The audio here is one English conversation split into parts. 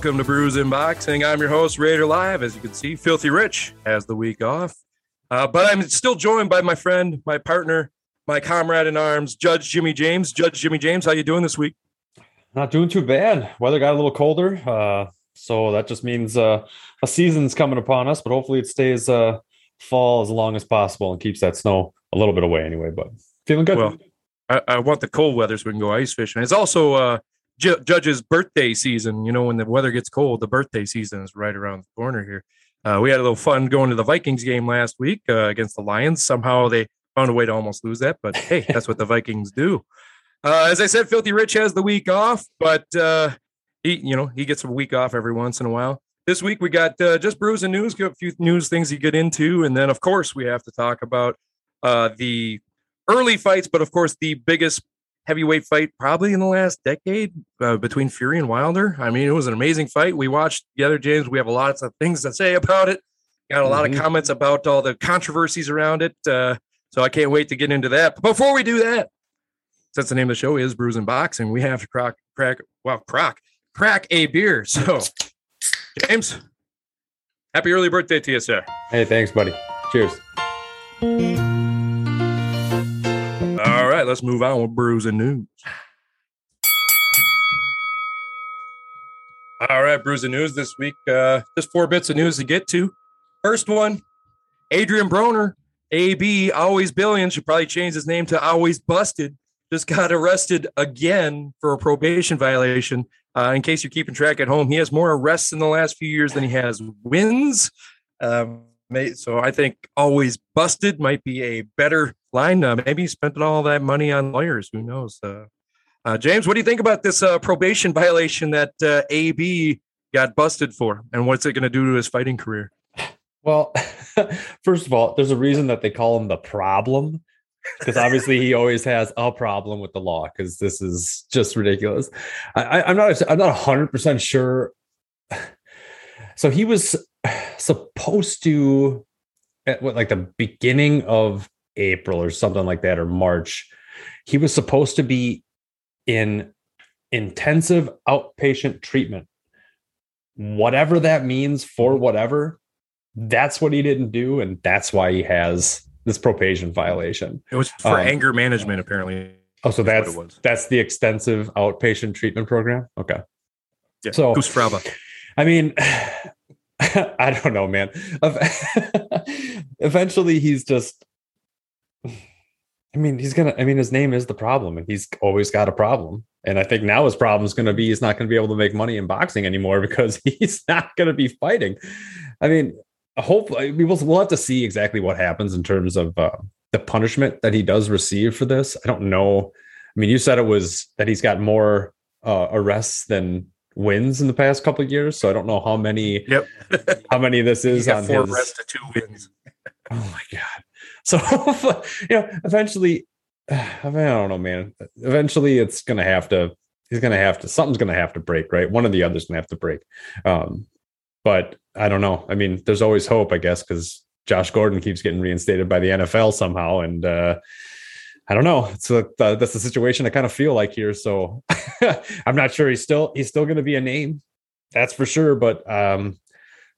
Welcome to Brews and Boxing. I'm your host, Raider Live. As you can see, Filthy Rich has the week off, uh, but I'm still joined by my friend, my partner, my comrade in arms, Judge Jimmy James. Judge Jimmy James, how you doing this week? Not doing too bad. Weather got a little colder, uh, so that just means uh, a season's coming upon us. But hopefully, it stays uh, fall as long as possible and keeps that snow a little bit away anyway. But feeling good. Well, I, I want the cold weather so we can go ice fishing. It's also Ju- Judge's birthday season. You know, when the weather gets cold, the birthday season is right around the corner here. Uh, we had a little fun going to the Vikings game last week uh, against the Lions. Somehow they found a way to almost lose that, but hey, that's what the Vikings do. Uh, as I said, Filthy Rich has the week off, but uh, he, you know, he gets a week off every once in a while. This week we got uh, just brews and news, a few news things to get into, and then of course we have to talk about uh, the early fights, but of course the biggest heavyweight fight probably in the last decade uh, between Fury and Wilder. I mean, it was an amazing fight. We watched together, James. We have a lot of things to say about it. Got a lot mm-hmm. of comments about all the controversies around it. Uh, so I can't wait to get into that. But before we do that, since the name of the show is Brews and Boxing, we have to crack, crack, well, crack, crack a beer. So, James, happy early birthday to you, sir. Hey, thanks, buddy. Cheers right, let's move on with brews and news. All right, brews and news this week. Uh, just four bits of news to get to. First one, Adrian Broner, AB, always billion, should probably change his name to always busted. Just got arrested again for a probation violation. Uh, in case you're keeping track at home, he has more arrests in the last few years than he has wins. Um, so I think always busted might be a better line. Uh, maybe he spent all that money on lawyers. Who knows? Uh, uh, James, what do you think about this uh, probation violation that uh, AB got busted for, and what's it going to do to his fighting career? Well, first of all, there's a reason that they call him the problem because obviously he always has a problem with the law because this is just ridiculous. I, am not I'm not 100 percent sure. So he was supposed to at what like the beginning of April or something like that or March. He was supposed to be in intensive outpatient treatment. Whatever that means for whatever, that's what he didn't do and that's why he has this probation violation. It was for um, anger management apparently. Oh, so that's that's the extensive outpatient treatment program. Okay. Yeah. So I mean, I don't know, man. Eventually, he's just. I mean, he's gonna. I mean, his name is the problem, and he's always got a problem. And I think now his problem is going to be he's not going to be able to make money in boxing anymore because he's not going to be fighting. I mean, hopefully we will. We'll have to see exactly what happens in terms of uh, the punishment that he does receive for this. I don't know. I mean, you said it was that he's got more uh, arrests than wins in the past couple of years. So I don't know how many yep. how many this is on four his rest of two wins. oh my god. So you know, eventually I, mean, I don't know, man. Eventually it's gonna have to he's gonna have to something's gonna have to break, right? One of the others gonna have to break. Um, but I don't know. I mean, there's always hope, I guess, because Josh Gordon keeps getting reinstated by the NFL somehow. And uh I don't know. Uh, that's the situation I kind of feel like here. So I'm not sure he's still he's still going to be a name, that's for sure. But um,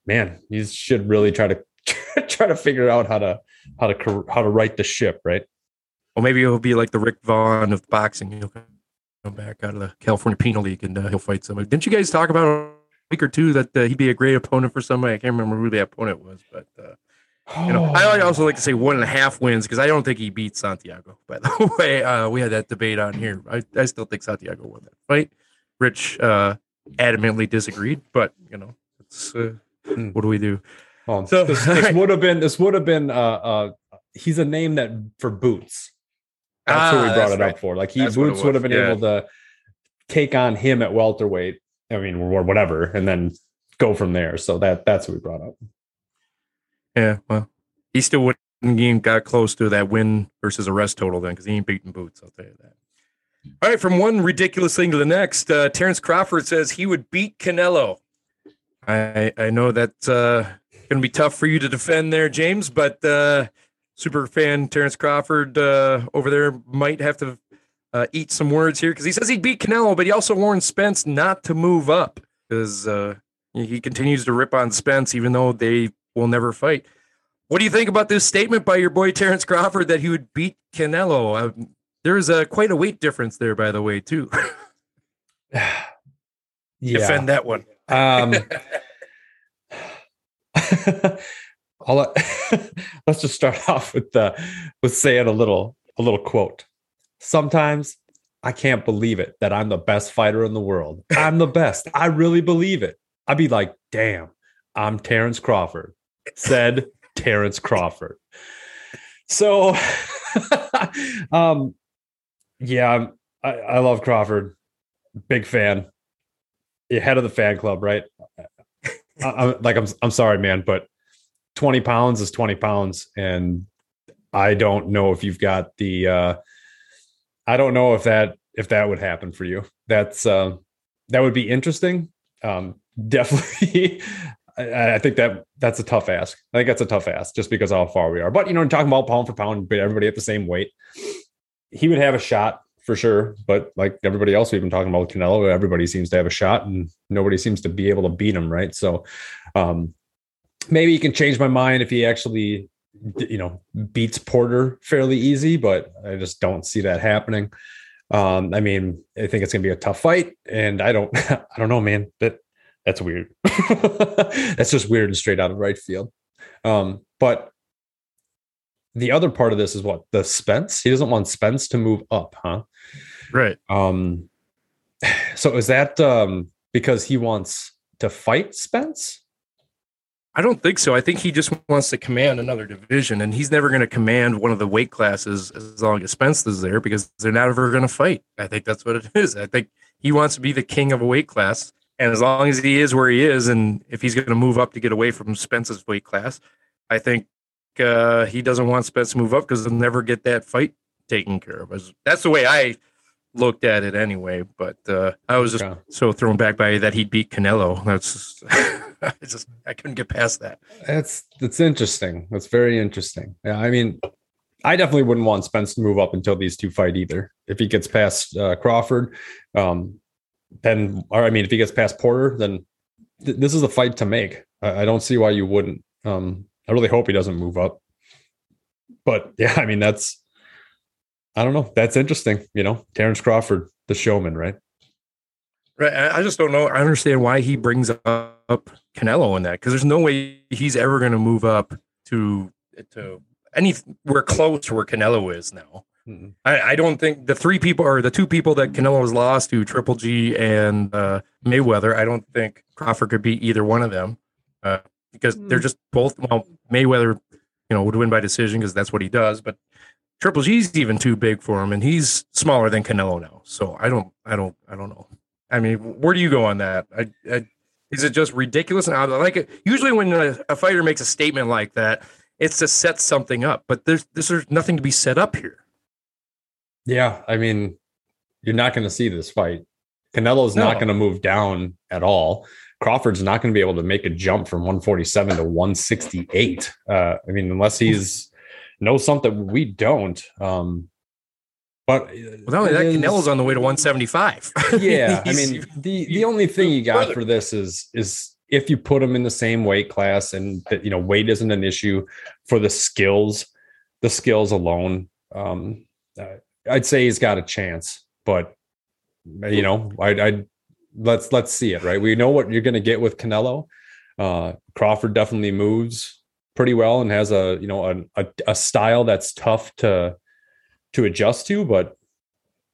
man, you should really try to try to figure out how to how to how to right the ship, right? Well, maybe he'll be like the Rick Vaughn of boxing. He'll come back out of the California Penal League and uh, he'll fight somebody. Didn't you guys talk about a week or two that uh, he'd be a great opponent for somebody? I can't remember who the opponent was, but uh, you know, I also like to say one and a half wins because I don't think he beat Santiago. By the way, uh, we had that debate on here. I, I still think Santiago won that fight. Rich uh, adamantly disagreed, but you know, it's, uh, hmm. what do we do? So this, this would have been this would have been uh, uh, he's a name that for boots. That's ah, who we brought it right. up for. Like he that's boots would have been yeah. able to take on him at welterweight. I mean, or whatever, and then go from there. So that that's what we brought up. Yeah, well, he still wouldn't even got close to that win versus arrest total then because he ain't beating boots. I'll tell you that. All right, from one ridiculous thing to the next, uh, Terrence Crawford says he would beat Canelo. I I know that's uh, going to be tough for you to defend there, James, but uh, super fan Terrence Crawford uh, over there might have to uh, eat some words here because he says he'd beat Canelo, but he also warned Spence not to move up because uh, he continues to rip on Spence, even though they will never fight. What do you think about this statement by your boy Terrence Crawford that he would beat Canelo? Uh, there's a quite a weight difference there, by the way, too. yeah. Defend that one. Um, I'll let, let's just start off with the with saying a little a little quote. Sometimes I can't believe it that I'm the best fighter in the world. I'm the best. I really believe it. I'd be like, damn, I'm Terrence Crawford. Said Terrence Crawford. So um yeah, I, I love Crawford. Big fan. Head of the fan club, right? I, I'm like I'm I'm sorry, man, but 20 pounds is 20 pounds. And I don't know if you've got the uh I don't know if that if that would happen for you. That's uh that would be interesting. Um definitely I, I think that that's a tough ask. I think that's a tough ask just because how far we are. But you know, talking about pound for pound, but everybody at the same weight, he would have a shot for sure. But like everybody else we've been talking about Canelo, everybody seems to have a shot and nobody seems to be able to beat him, right? So um maybe he can change my mind if he actually you know beats Porter fairly easy, but I just don't see that happening. Um, I mean, I think it's gonna be a tough fight, and I don't, I don't know, man. That that's weird. that's just weird and straight out of right field. Um, but the other part of this is what the Spence. He doesn't want Spence to move up, huh? Right. Um, so is that um because he wants to fight Spence? I don't think so. I think he just wants to command another division, and he's never going to command one of the weight classes as long as Spence is there because they're not ever going to fight. I think that's what it is. I think he wants to be the king of a weight class, and as long as he is where he is, and if he's going to move up to get away from Spence's weight class, I think uh, he doesn't want Spence to move up because he'll never get that fight taken care of. That's the way I looked at it anyway. But uh, I was just Okay. so thrown back by that he'd beat Canelo. That's just, I just I couldn't get past that. That's that's interesting. That's very interesting. Yeah, I mean, I definitely wouldn't want Spence to move up until these two fight either. If he gets past uh, Crawford, um, then or I mean, if he gets past Porter, then th- this is a fight to make. I, I don't see why you wouldn't. Um, I really hope he doesn't move up. But yeah, I mean, that's I don't know. That's interesting. You know, Terrence Crawford, the showman, right? Right. I just don't know. I understand why he brings up Canelo in that because there's no way he's ever going to move up to to anywhere close to where Canelo is now. Mhm. I, I don't think the three people or the two people that Canelo has lost to Triple G and uh, Mayweather. I don't think Crawford could beat either one of them uh, because they're just both. Well, Mayweather, you know, would win by decision because that's what he does. But Triple G's even too big for him, and he's smaller than Canelo now. So I don't, I don't, I don't know. I mean, where do you go on that? I, I, is it just ridiculous? And I like it. Usually, when a, a fighter makes a statement like that, it's to set something up. But there's there's, there's nothing to be set up here. Yeah, I mean, you're not going to see this fight. Canelo's No. not going to move down at all. Crawford's not going to be able to make a jump from 147 to 168. Uh, I mean, unless he's knows something we don't. Um, but uh, Well, not only it that, is- Canelo's on the way to 175. yeah, I mean, the the only thing you got for this is is if you put him in the same weight class and that you know weight isn't an issue for the skills, the skills alone. Um, uh, I'd say he's got a chance, but you know, I I let's let's see it right. We know what you're going to get with Canelo. Uh, Crawford definitely moves pretty well and has a you know a, a a style that's tough to to adjust to, but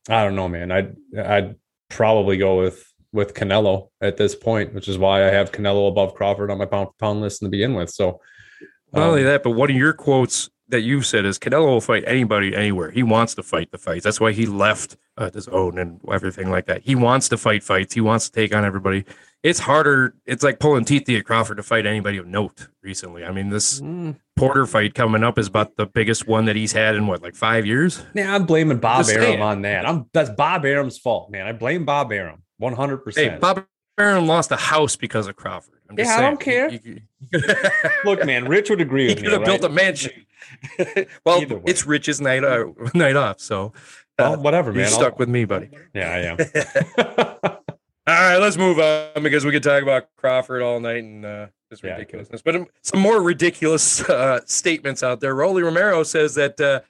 I don't know, man. I'd I'd probably go with with Canelo at this point, which is why I have Canelo above Crawford on my pound for pound list and to begin with. So Not only um, that, but one of your quotes that you've said is Canelo will fight anybody anywhere. He wants to fight the fights. That's why he left uh, his own and everything like that. He wants to fight fights. He wants to take on everybody. It's harder. It's like pulling teeth get Crawford to fight anybody of note recently. I mean, this mm, Porter fight coming up is about the biggest one that he's had in what, like five years? yeah, I'm blaming Bob Just Arum on that. I'm that's Bob Arum's fault, man. I blame Bob Arum 100. Hey, percent Bob Arum lost a house because of Crawford. I'm Yeah, I don't care. You- you- Look, man, Rich would agree he could have built a mansion. well, it's Rich's night uh, night off, so Well, whatever, you're man. stuck I'll- with me, buddy. yeah, I am. All right, let's move on because we could talk about Crawford all night and uh, this Yeah, ridiculousness. but um, some more ridiculous uh, statements out there. Rolly Romero says that uh,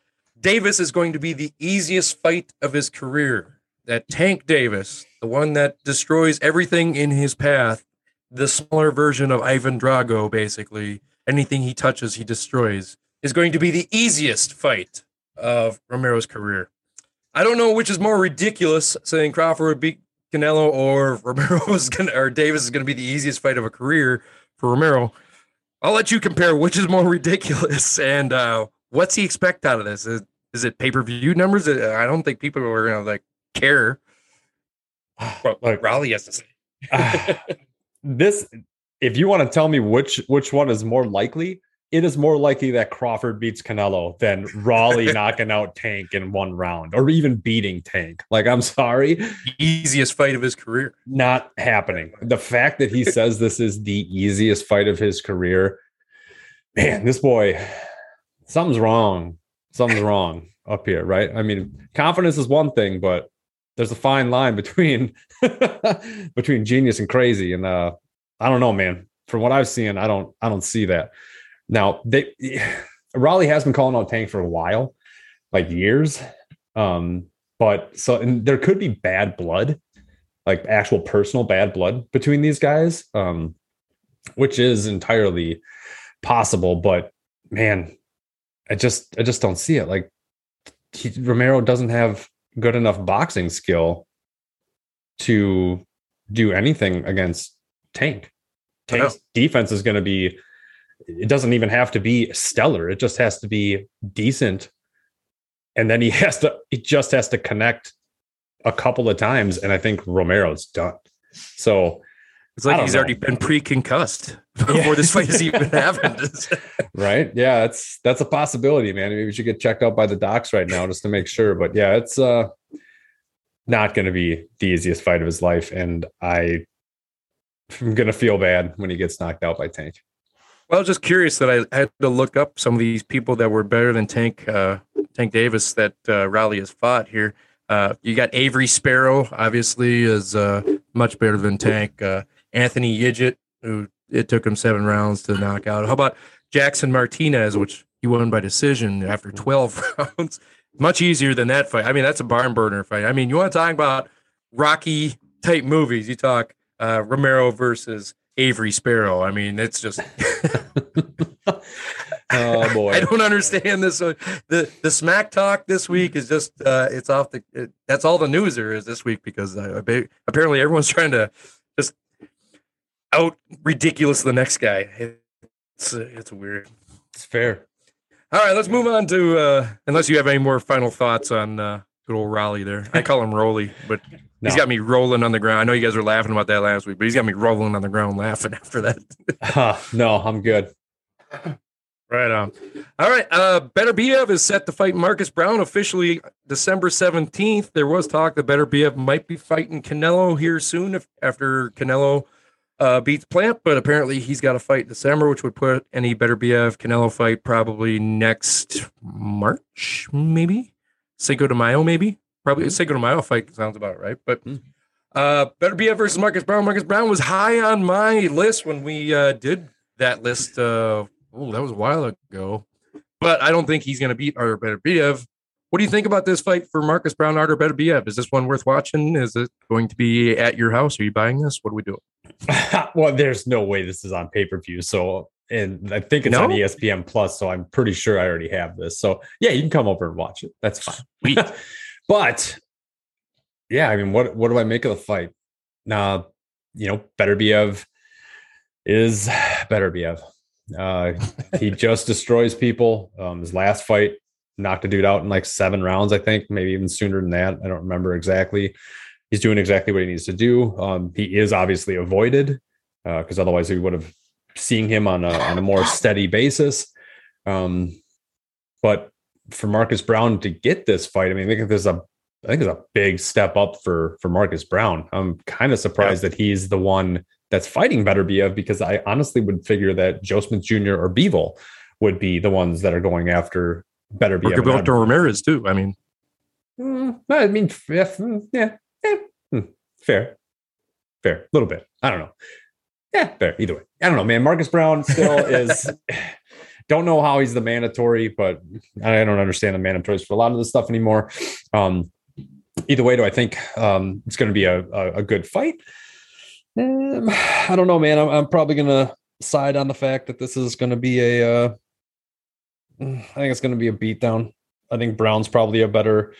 Davis is going to be the easiest fight of his career. That Tank Davis, the one that destroys everything in his path, the smaller version of Ivan Drago, basically anything he touches, he destroys, is going to be the easiest fight of Romero's career. I don't know which is more ridiculous, saying Crawford would beat Canelo or Romero is gonna or Davis is gonna be the easiest fight of a career for Romero. I'll let you compare which is more ridiculous and uh, what's he expect out of this? Is, is it pay per view numbers? Uh, I don't think people are gonna like care. What Like- Raleigh has to say. Ah, this if you want to tell me which which one is more likely it is more likely that crawford beats canelo than raleigh knocking out tank in one round or even beating tank. Like i'm sorry. Easiest fight of his career. not happening. The fact that he says this is the easiest fight of his career man this boy something's wrong. Something's wrong up here right? I mean confidence is one thing but there's a fine line between between genius and crazy. And uh i don't know man. From what i've seen i don't i don't see that. Now they raleigh has been calling out tank for a while like years. Um but so and there could be bad blood like actual personal bad blood between these guys um which is entirely possible. But man i just i just don't see it. Like he, romero doesn't have good enough boxing skill to do anything against tank. Tank's defense is going to be it doesn't even have to be stellar. It just has to be decent. And then he has to he just has to connect a couple of times and i think romero's done. So It's like he's know. already been pre-concussed before this fight has even happened. right yeah that's that's a possibility man maybe we should get checked out by the docs right now just to make sure but yeah it's uh not going to be the easiest fight of his life and i am going to feel bad when he gets knocked out by tank Well, I was just curious that I had to look up some of these people that were better than Tank uh, Tank Davis that uh, Raleigh has fought here. Uh, you got Avery Sparrow, obviously, is uh, much better than Tank. Uh, Anthony Yigit, who it took him seven rounds to knock out. How about Jackson Martinez, which he won by decision after 12 rounds? Much easier than that fight. I mean, that's a barn burner fight. I mean, you want to talk about Rocky type movies? You talk uh, Romero versus Avery Sparrow. I mean, it's just. oh boy I don't understand this. Uh, the the smack talk this week is just uh, it's off the. It, that's all the news there is this week because uh, apparently everyone's trying to just out ridiculous the next guy. It's uh, it's weird. it's fair All right, let's move on to uh, unless you have any more final thoughts on uh, good old Raleigh there. I call him Rolly, but no. he's got me rolling on the ground. I know you guys were laughing about that last week, but he's got me rolling on the ground laughing after that. Huh, no i'm good Right on. All right. Uh Beterbiev is set to fight Marcus Browne officially December 17th. There was talk that Beterbiev might be fighting Canelo here soon if after Canelo uh beats Plant, but apparently he's got a fight in December, which would put any Beterbiev Canelo fight probably next March, maybe. Cinco de Mayo, maybe. Probably Mhm. Cinco de Mayo fight sounds about right. But Mhm. uh Beterbiev versus Marcus Browne. Marcus Browne was high on my list when we uh did that list uh oh that was a while ago but i don't think he's going to beat our better beterbiev what do you think about this fight for marcus browne artur beterbiev is this one worth watching is it going to be at your house are you buying this what are we doing well, there's no way this is on pay per view. So, and I think it's No? on ESPN Plus. So I'm pretty sure I already have this. So yeah, you can come over and watch it. That's fine. But yeah, I mean, what what do I make of the fight? Now, you know, Beterbiev is Beterbiev. Uh, he just destroys people. Um, his last fight knocked a dude out in like seven rounds, I think, maybe even sooner than that. I don't remember exactly. He's doing exactly what he needs to do. Um, he is obviously avoided because otherwise we would have seen him on a on a more steady basis. Um, but for Marcus Browne to get this fight, I mean, I think there's a I think it's a big step up for for Marcus Browne. I'm kind of surprised that he's the one that's fighting Beterbiev because I honestly would figure that Joe Smith Jr. or Bivol would be the ones that are going after better or Biev. gilberto ramirez too i mean Mm, I mean, yeah, mm, yeah, eh, mm, fair. fair. A little bit. I don't know. Yeah, fair. Either way. I don't know, man. Marcus Browne still is don't know how he's the mandatory, but I don't understand the mandatories for a lot of this stuff anymore. Um, either way, do I think um, it's going to be a, a, a, good fight? Um, I don't know, man. I'm, I'm probably going to side on the fact that this is going to be a. Uh, I think it's going to be a beatdown. I think Browne's probably a better,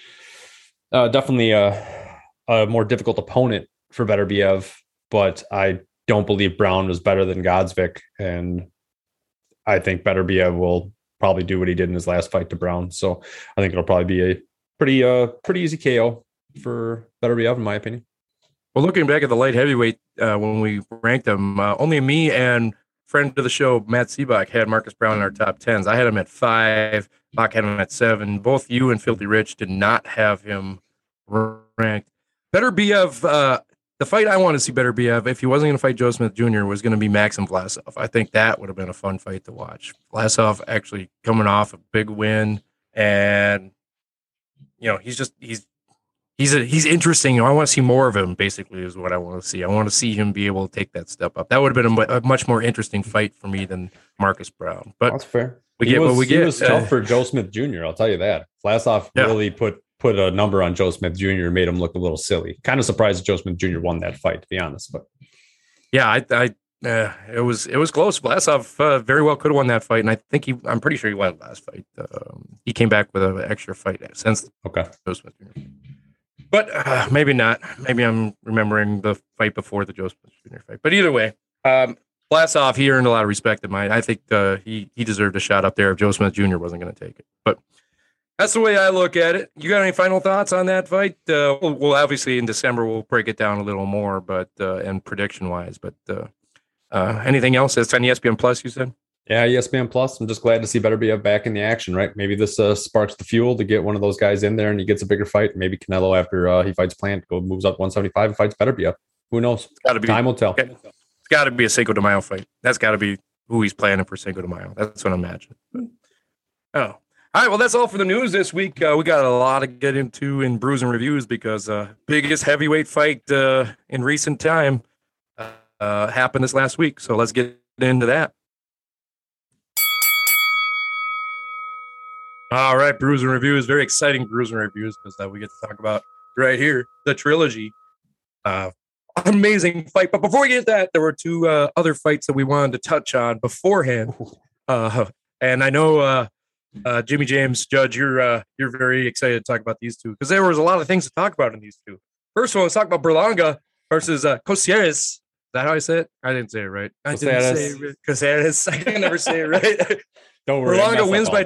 uh, definitely a, a more difficult opponent for Better Beterbiev, but I don't believe Browne was better than Gvozdyk, and I think Better Beterbiev will probably do what he did in his last fight to Browne. So I think it'll probably be a pretty uh pretty easy KO for Beterbiev, in my opinion. Well, looking back at the light heavyweight uh, when we ranked them, uh, only me and friend of the show Matt Seabach had Marcus Browne in our top tens. I had him at five. Bach had him at seven. Both you and Filthy Rich did not have him ranked. Beterbiev, uh, the fight I want to see Beterbiev if he wasn't going to fight Joe Smith Jr. was going to be Maxim Vlasov. I think that would have been a fun fight to watch. Vlasov actually coming off a big win, and you know he's just he's he's a, he's interesting. I want to see more of him. Basically, is what I want to see. I want to see him be able to take that step up. That would have been a, a much more interesting fight for me than Marcus Browne. But that's fair. We he get was, what we get. It was tough uh, for Joe Smith Jr. I'll tell you that. Vlasov yeah. really put put a number on Joe Smith Jr. And made him look a little silly. Kind of surprised Joe Smith Jr. won that fight, to be honest. But yeah, I, I uh, it was it was close. Vlasov uh, very well could have won that fight, and I think he. I'm pretty sure he won the last fight. Um, he came back with an extra fight since okay. Joe Smith Jr. But uh, maybe not. Maybe I'm remembering the fight before the Joe Smith Jr. fight. But either way, um, Vlasov he earned a lot of respect in my. I think uh, he he deserved a shot up there if Joe Smith Jr. wasn't going to take it. But that's the way I look at it. You got any final thoughts on that fight? Uh, well, well, obviously in December we'll break it down a little more, but uh, and prediction wise. But uh, uh, anything else? It's on ESPN Plus. You said. Yeah, ESPN Plus. I'm just glad to see Beterbiev back in the action. Right? Maybe this uh, sparks the fuel to get one of those guys in there, and he gets a bigger fight. Maybe Canelo after uh, he fights Plant, go moves up 175 and fights Better Beterbiev. Who knows? Gotta be, Time will tell. It's got to be a Cinco de Mayo fight. That's got to be who he's planning for Cinco de Mayo. That's what I imagine. Oh, all right, well, that's all for the news this week. Uh, we got a lot to get into in brews and reviews because uh, biggest heavyweight fight uh, in recent time uh, happened this last week. So let's get into that. All right, brews and reviews, very exciting brews and reviews because that we get to talk about right here the trilogy. Uh, amazing fight, but before we get to that, there were two uh, other fights that we wanted to touch on beforehand. Uh, and I know uh, Jimmy James, Judge, you're uh, you're very excited to talk about these two because there was a lot of things to talk about in these two. First of all, let's talk about Berlanga versus uh, Coceres. Is that how I say it? I didn't say it right. I didn't say it right. Coceres. I can never say it right. Don't worry. Berlanga wins by.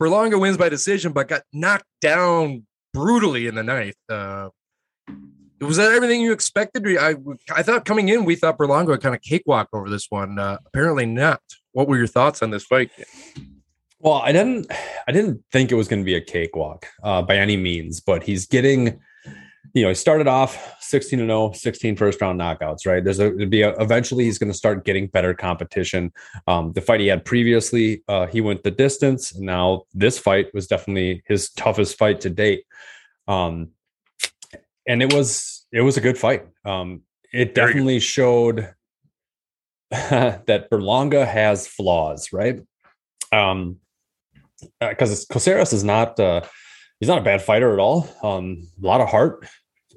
Berlanga wins by decision, but got knocked down brutally in the ninth. Uh, was that everything you expected? I I thought coming in, we thought Berlanga would kind of cakewalk over this one. Uh, apparently not. What were your thoughts on this fight? Well, I didn't I didn't think it was going to be a cakewalk uh, by any means, but he's getting you know, he started off 16 and 0, 16 first round knockouts, right? There's a be a, eventually he's going to start getting better competition. Um, the fight he had previously, uh, he went the distance. Now this fight was definitely his toughest fight to date. Um, and it was it was a good fight. Um, it definitely showed that Berlanga has flaws, right? Um, because uh, Coceres is not uh, he's not a bad fighter at all. Um, a lot of heart,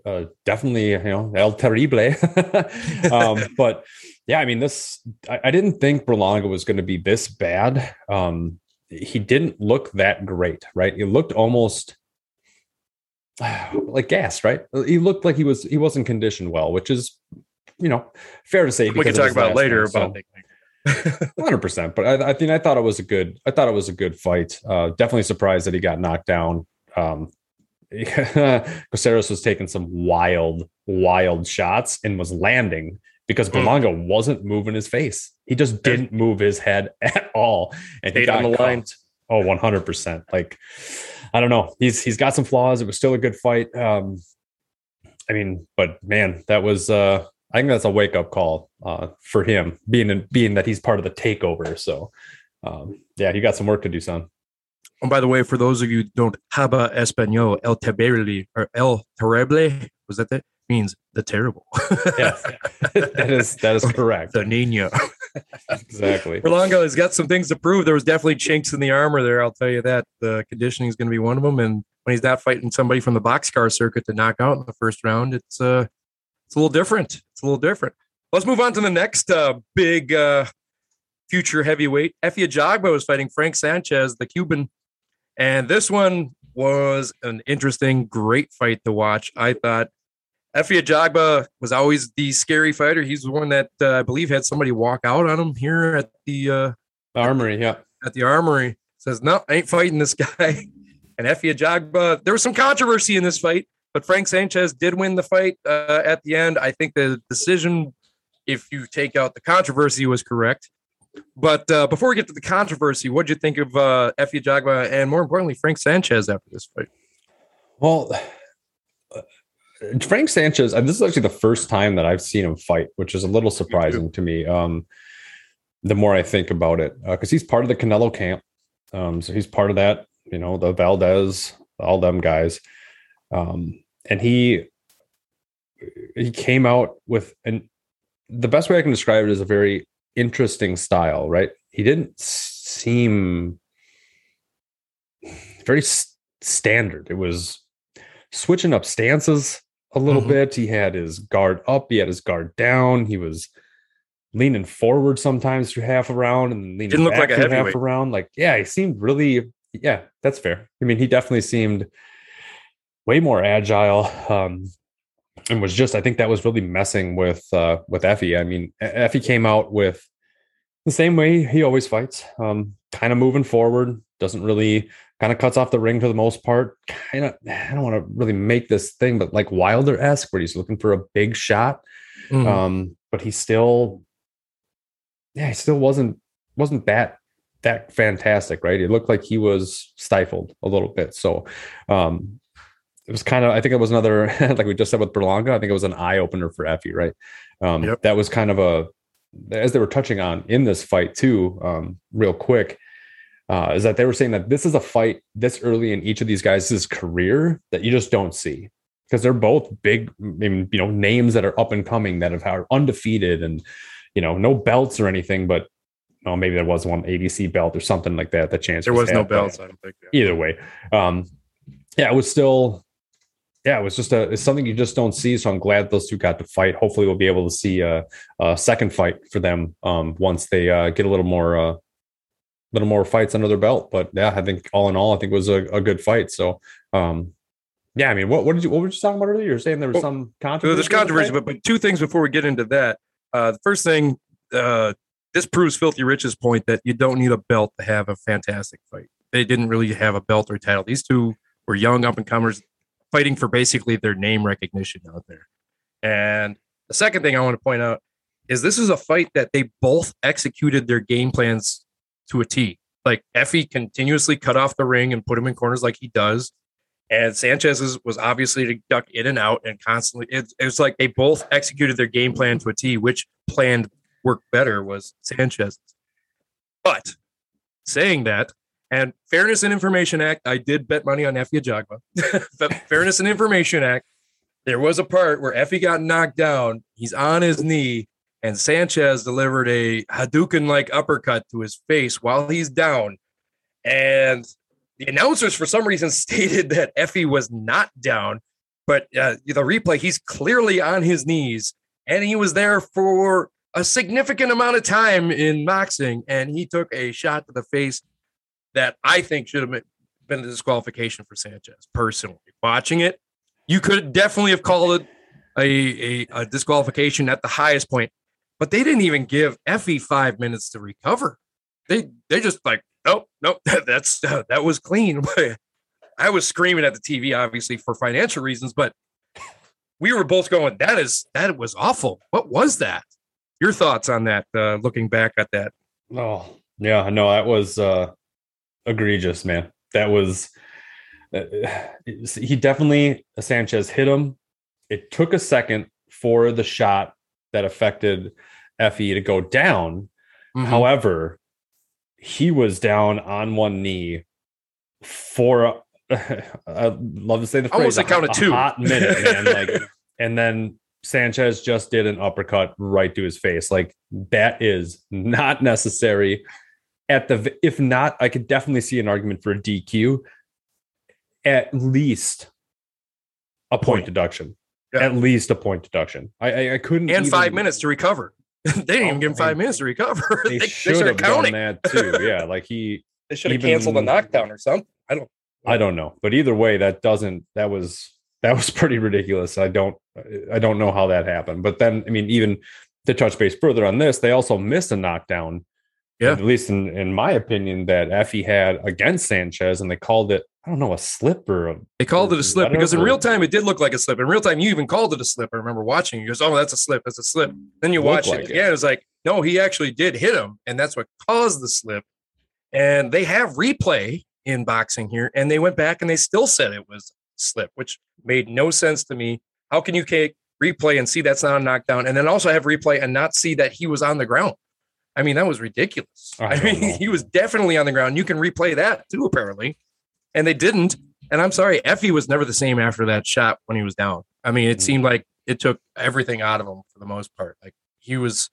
uh, definitely you know el terrible. um, but yeah, I mean this. I, I didn't think Berlanga was going to be this bad. Um, he didn't look that great, right? He looked almost like gas, right? He looked like he was he wasn't conditioned well, which is you know fair to say. We can talk about later about so. Hundred percent, but I, I think I thought it was a good. I thought it was a good fight. Uh, definitely surprised that he got knocked down. Um, Coceres was taking some wild, wild shots and was landing because hmm. Mm. wasn't moving his face. He just didn't move his head at all, and he got on the line. Oh, 100 percent. Like I don't know. He's he's got some flaws. It was still a good fight. Um, I mean, but man, that was uh I think that's a wake up call uh, for him, being in, being that he's part of the takeover. So, um, yeah, he got some work to do, son. And by the way, for those of you who don't habla español, el terrible or el terrible was that it? means the terrible. yes, that is that is correct. the Nino. exactly. Berlanga has got some things to prove. There was definitely chinks in the armor there. I'll tell you that. The conditioning is going to be one of them. And when he's not fighting somebody from the boxcar circuit to knock out in the first round, it's uh, it's a little different. It's a little different. Let's move on to the next uh, big uh, future heavyweight. Efe Ajagba was fighting Frank Sanchez, the Cuban, and this one was an interesting, great fight to watch. I thought Efe Ajagba was always the scary fighter. He's the one that uh, I believe had somebody walk out on him here at the uh, armory. Yeah, at the armory. Says no, I ain't fighting this guy. And Efe Ajagba, there was some controversy in this fight, but Frank Sanchez did win the fight uh, at the end. I think the decision, if you take out the controversy, was correct. But uh, before we get to the controversy, what do you think of uh, Ajagba and more importantly, Frank Sanchez after this fight? Well, Frank Sanchez, this is actually the first time that I've seen him fight, which is a little surprising to me. Um, the more I think about it, because uh, he's part of the Canelo camp, um, so he's part of that. You know, the Valdez, all them guys, um, and he he came out with and the best way I can describe it is a very interesting style, right? He didn't seem very standard. It was switching up stances a little mm-hmm. bit. He had his guard up, he had his guard down. He was leaning forward sometimes through half around and leaning Didn't look back like a half around. Like, yeah, he seemed really, yeah, that's fair. I mean, he definitely seemed way more agile. Um, and was just, I think that was really messing with uh with Efe. I mean, Efe came out with the same way he always fights, um, kind of moving forward, doesn't really kind of cuts off the ring for the most part. Kind of, I don't want to really make this thing, but like Wilder esque, where he's looking for a big shot. Mm-hmm. Um, but he still, yeah, he still wasn't wasn't that that fantastic, right? It looked like he was stifled a little bit. So, um, it was kind of, I think it was another, like we just said with Berlanga, I think it was an eye opener for Efe, right? Um, yep. That was kind of a, as they were touching on in this fight too, um, real quick, uh, is that they were saying that this is a fight this early in each of these guys' career that you just don't see because they're both big, you know, names that are up and coming that have are undefeated and you know no belts or anything, but know, maybe there was one ABC belt or something like that. The chance there was, was no belts. I don't think. Yeah. Either way, um, yeah, it was still yeah, it was just a it's something you just don't see. So I'm glad those two got to fight. Hopefully, we'll be able to see a, a second fight for them um, once they uh, get a little more uh, little more fights under their belt. But yeah, I think all in all, I think it was a, a good fight. So um, yeah, I mean, what what did you what were you talking about earlier? You're saying there was well, some controversy. There's controversy, but, but two things before we get into that. Uh, the first thing, uh, this proves Filthy Rich's point that you don't need a belt to have a fantastic fight. They didn't really have a belt or title. These two were young up and comers fighting for basically their name recognition out there. And the second thing I want to point out is this is a fight that they both executed their game plans to a T. Like Efe continuously cut off the ring and put him in corners like he does. And Sanchez's was obviously to duck in and out and constantly. It, it was like they both executed their game plan to a T. Which plan worked better was Sanchez's. But saying that, and Fairness and Information Act, I did bet money on Efe Ajagba. Fairness and Information Act, there was a part where Efe got knocked down. He's on his knee, and Sanchez delivered a Hadouken like uppercut to his face while he's down. And the announcers, for some reason, stated that Efe was not down, but uh, the replay, he's clearly on his knees, and he was there for a significant amount of time in boxing, and he took a shot to the face that I think should have been a disqualification for Sanchez. Personally, watching it, you could definitely have called it a, a, a disqualification at the highest point, but they didn't even give Efe five minutes to recover. They they just like nope nope that's uh, that was clean. I was screaming at the TV obviously for financial reasons, but we were both going that is that was awful. What was that? Your thoughts on that? Uh, looking back at that. Oh yeah, no, that was uh egregious, man. That was uh, he definitely Sanchez hit him. It took a second for the shot that affected Efe to go down. Mm-hmm. However, he was down on one knee for I'd love to say the phrase almost a, count of two hot minute, man. like and then Sanchez just did an uppercut right to his face. Like that is not necessary. At the if not, I could definitely see an argument for a DQ. At least a point, Point. deduction. Yeah. At least a point deduction. I I, I couldn't and even- five minutes to recover. they didn't even Oh, give him oh, five minutes to recover. They, they, should have started done that too. Yeah, like he They should have even- canceled the knockdown or something. I don't. I don't know, but either way, that doesn't. That was that was pretty ridiculous. I don't. I don't know how that happened. But then, I mean, even to touch base further on this, they also missed a knockdown. Yeah. At least in in my opinion, that Efe had against Sanchez, and they called it. I don't know a slip or a They called it a slip because in real time it did look like a slip. In real time, you even called it a slip. I remember watching. You goes, "Oh, that's a slip. That's a slip." Then you watch like it it. again. It's like, no, he actually did hit him, and that's what caused the slip. And they have replay in boxing here, and they went back and they still said it was slip, which made no sense to me. How can you take replay and see that's not a knockdown, and then also have replay and not see that he was on the ground? I mean, that was ridiculous. I I, mean, know. he was definitely on the ground. You can replay that too, apparently, and they didn't. And I'm sorry, Efe was never the same after that shot when he was down. I mean, it Mhm. seemed like it took everything out of him for the most part. Like he was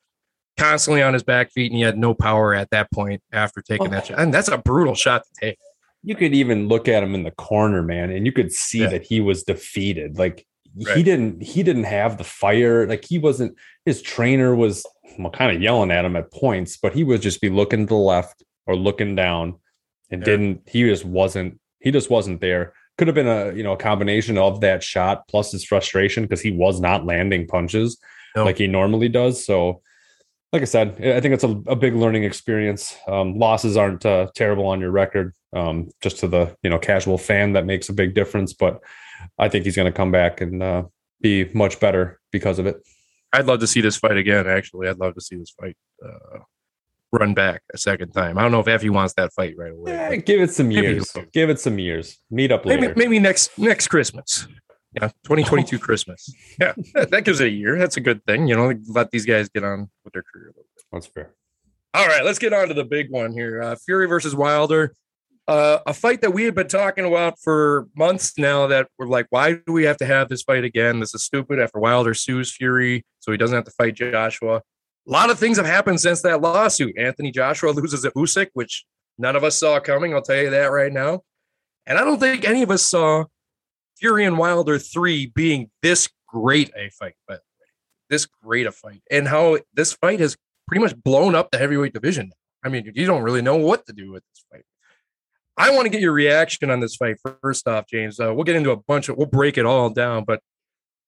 constantly on his back feet and he had no power at that point after taking that Oh. shot. And that's a brutal shot to take. you could even look at him in the corner, man, and you could see Yeah. that he was defeated. Like he didn't he didn't have the fire. Like he wasn't his trainer was well, kind of yelling at him at points, but he would just be looking to the left or looking down and Yeah. didn't he just wasn't he just wasn't there. Could have been a you know a combination of that shot plus his frustration because he was not landing punches No. like he normally does. So like I said, I think it's a, a big learning experience. Um, losses aren't uh, terrible on your record. Um, just to the you know casual fan, that makes a big difference. But I think he's going to come back and uh, be much better because of it. I'd love to see this fight again. Actually, I'd love to see this fight uh, run back a second time. I don't know if Efe wants that fight right away. Eh, give it some years. Give it some years. Meet up Maybe later. maybe next next Christmas. Yeah, 2022 Christmas. Yeah, that, gives it a year. That's a good thing. You know, let these guys get on with their career a little bit. That's fair. All right, let's get on to the big one here. Uh, Fury versus Wilder. Uh, a fight that we had been talking about for months now that we're like, why do we have to have this fight again? This is stupid after Wilder sues Fury so he doesn't have to fight Joshua. A lot of things have happened since that lawsuit. Anthony Joshua loses at Usyk, which none of us saw coming. I'll tell you that right now. And I don't think any of us saw Fury and Wilder 3 being this great a fight, but this great a fight. And how this fight has pretty much blown up the heavyweight division. I mean, you don't really know what to do with this fight. I want to get your reaction on this fight first off, James. Uh, we'll get into a bunch of, we'll break it all down, but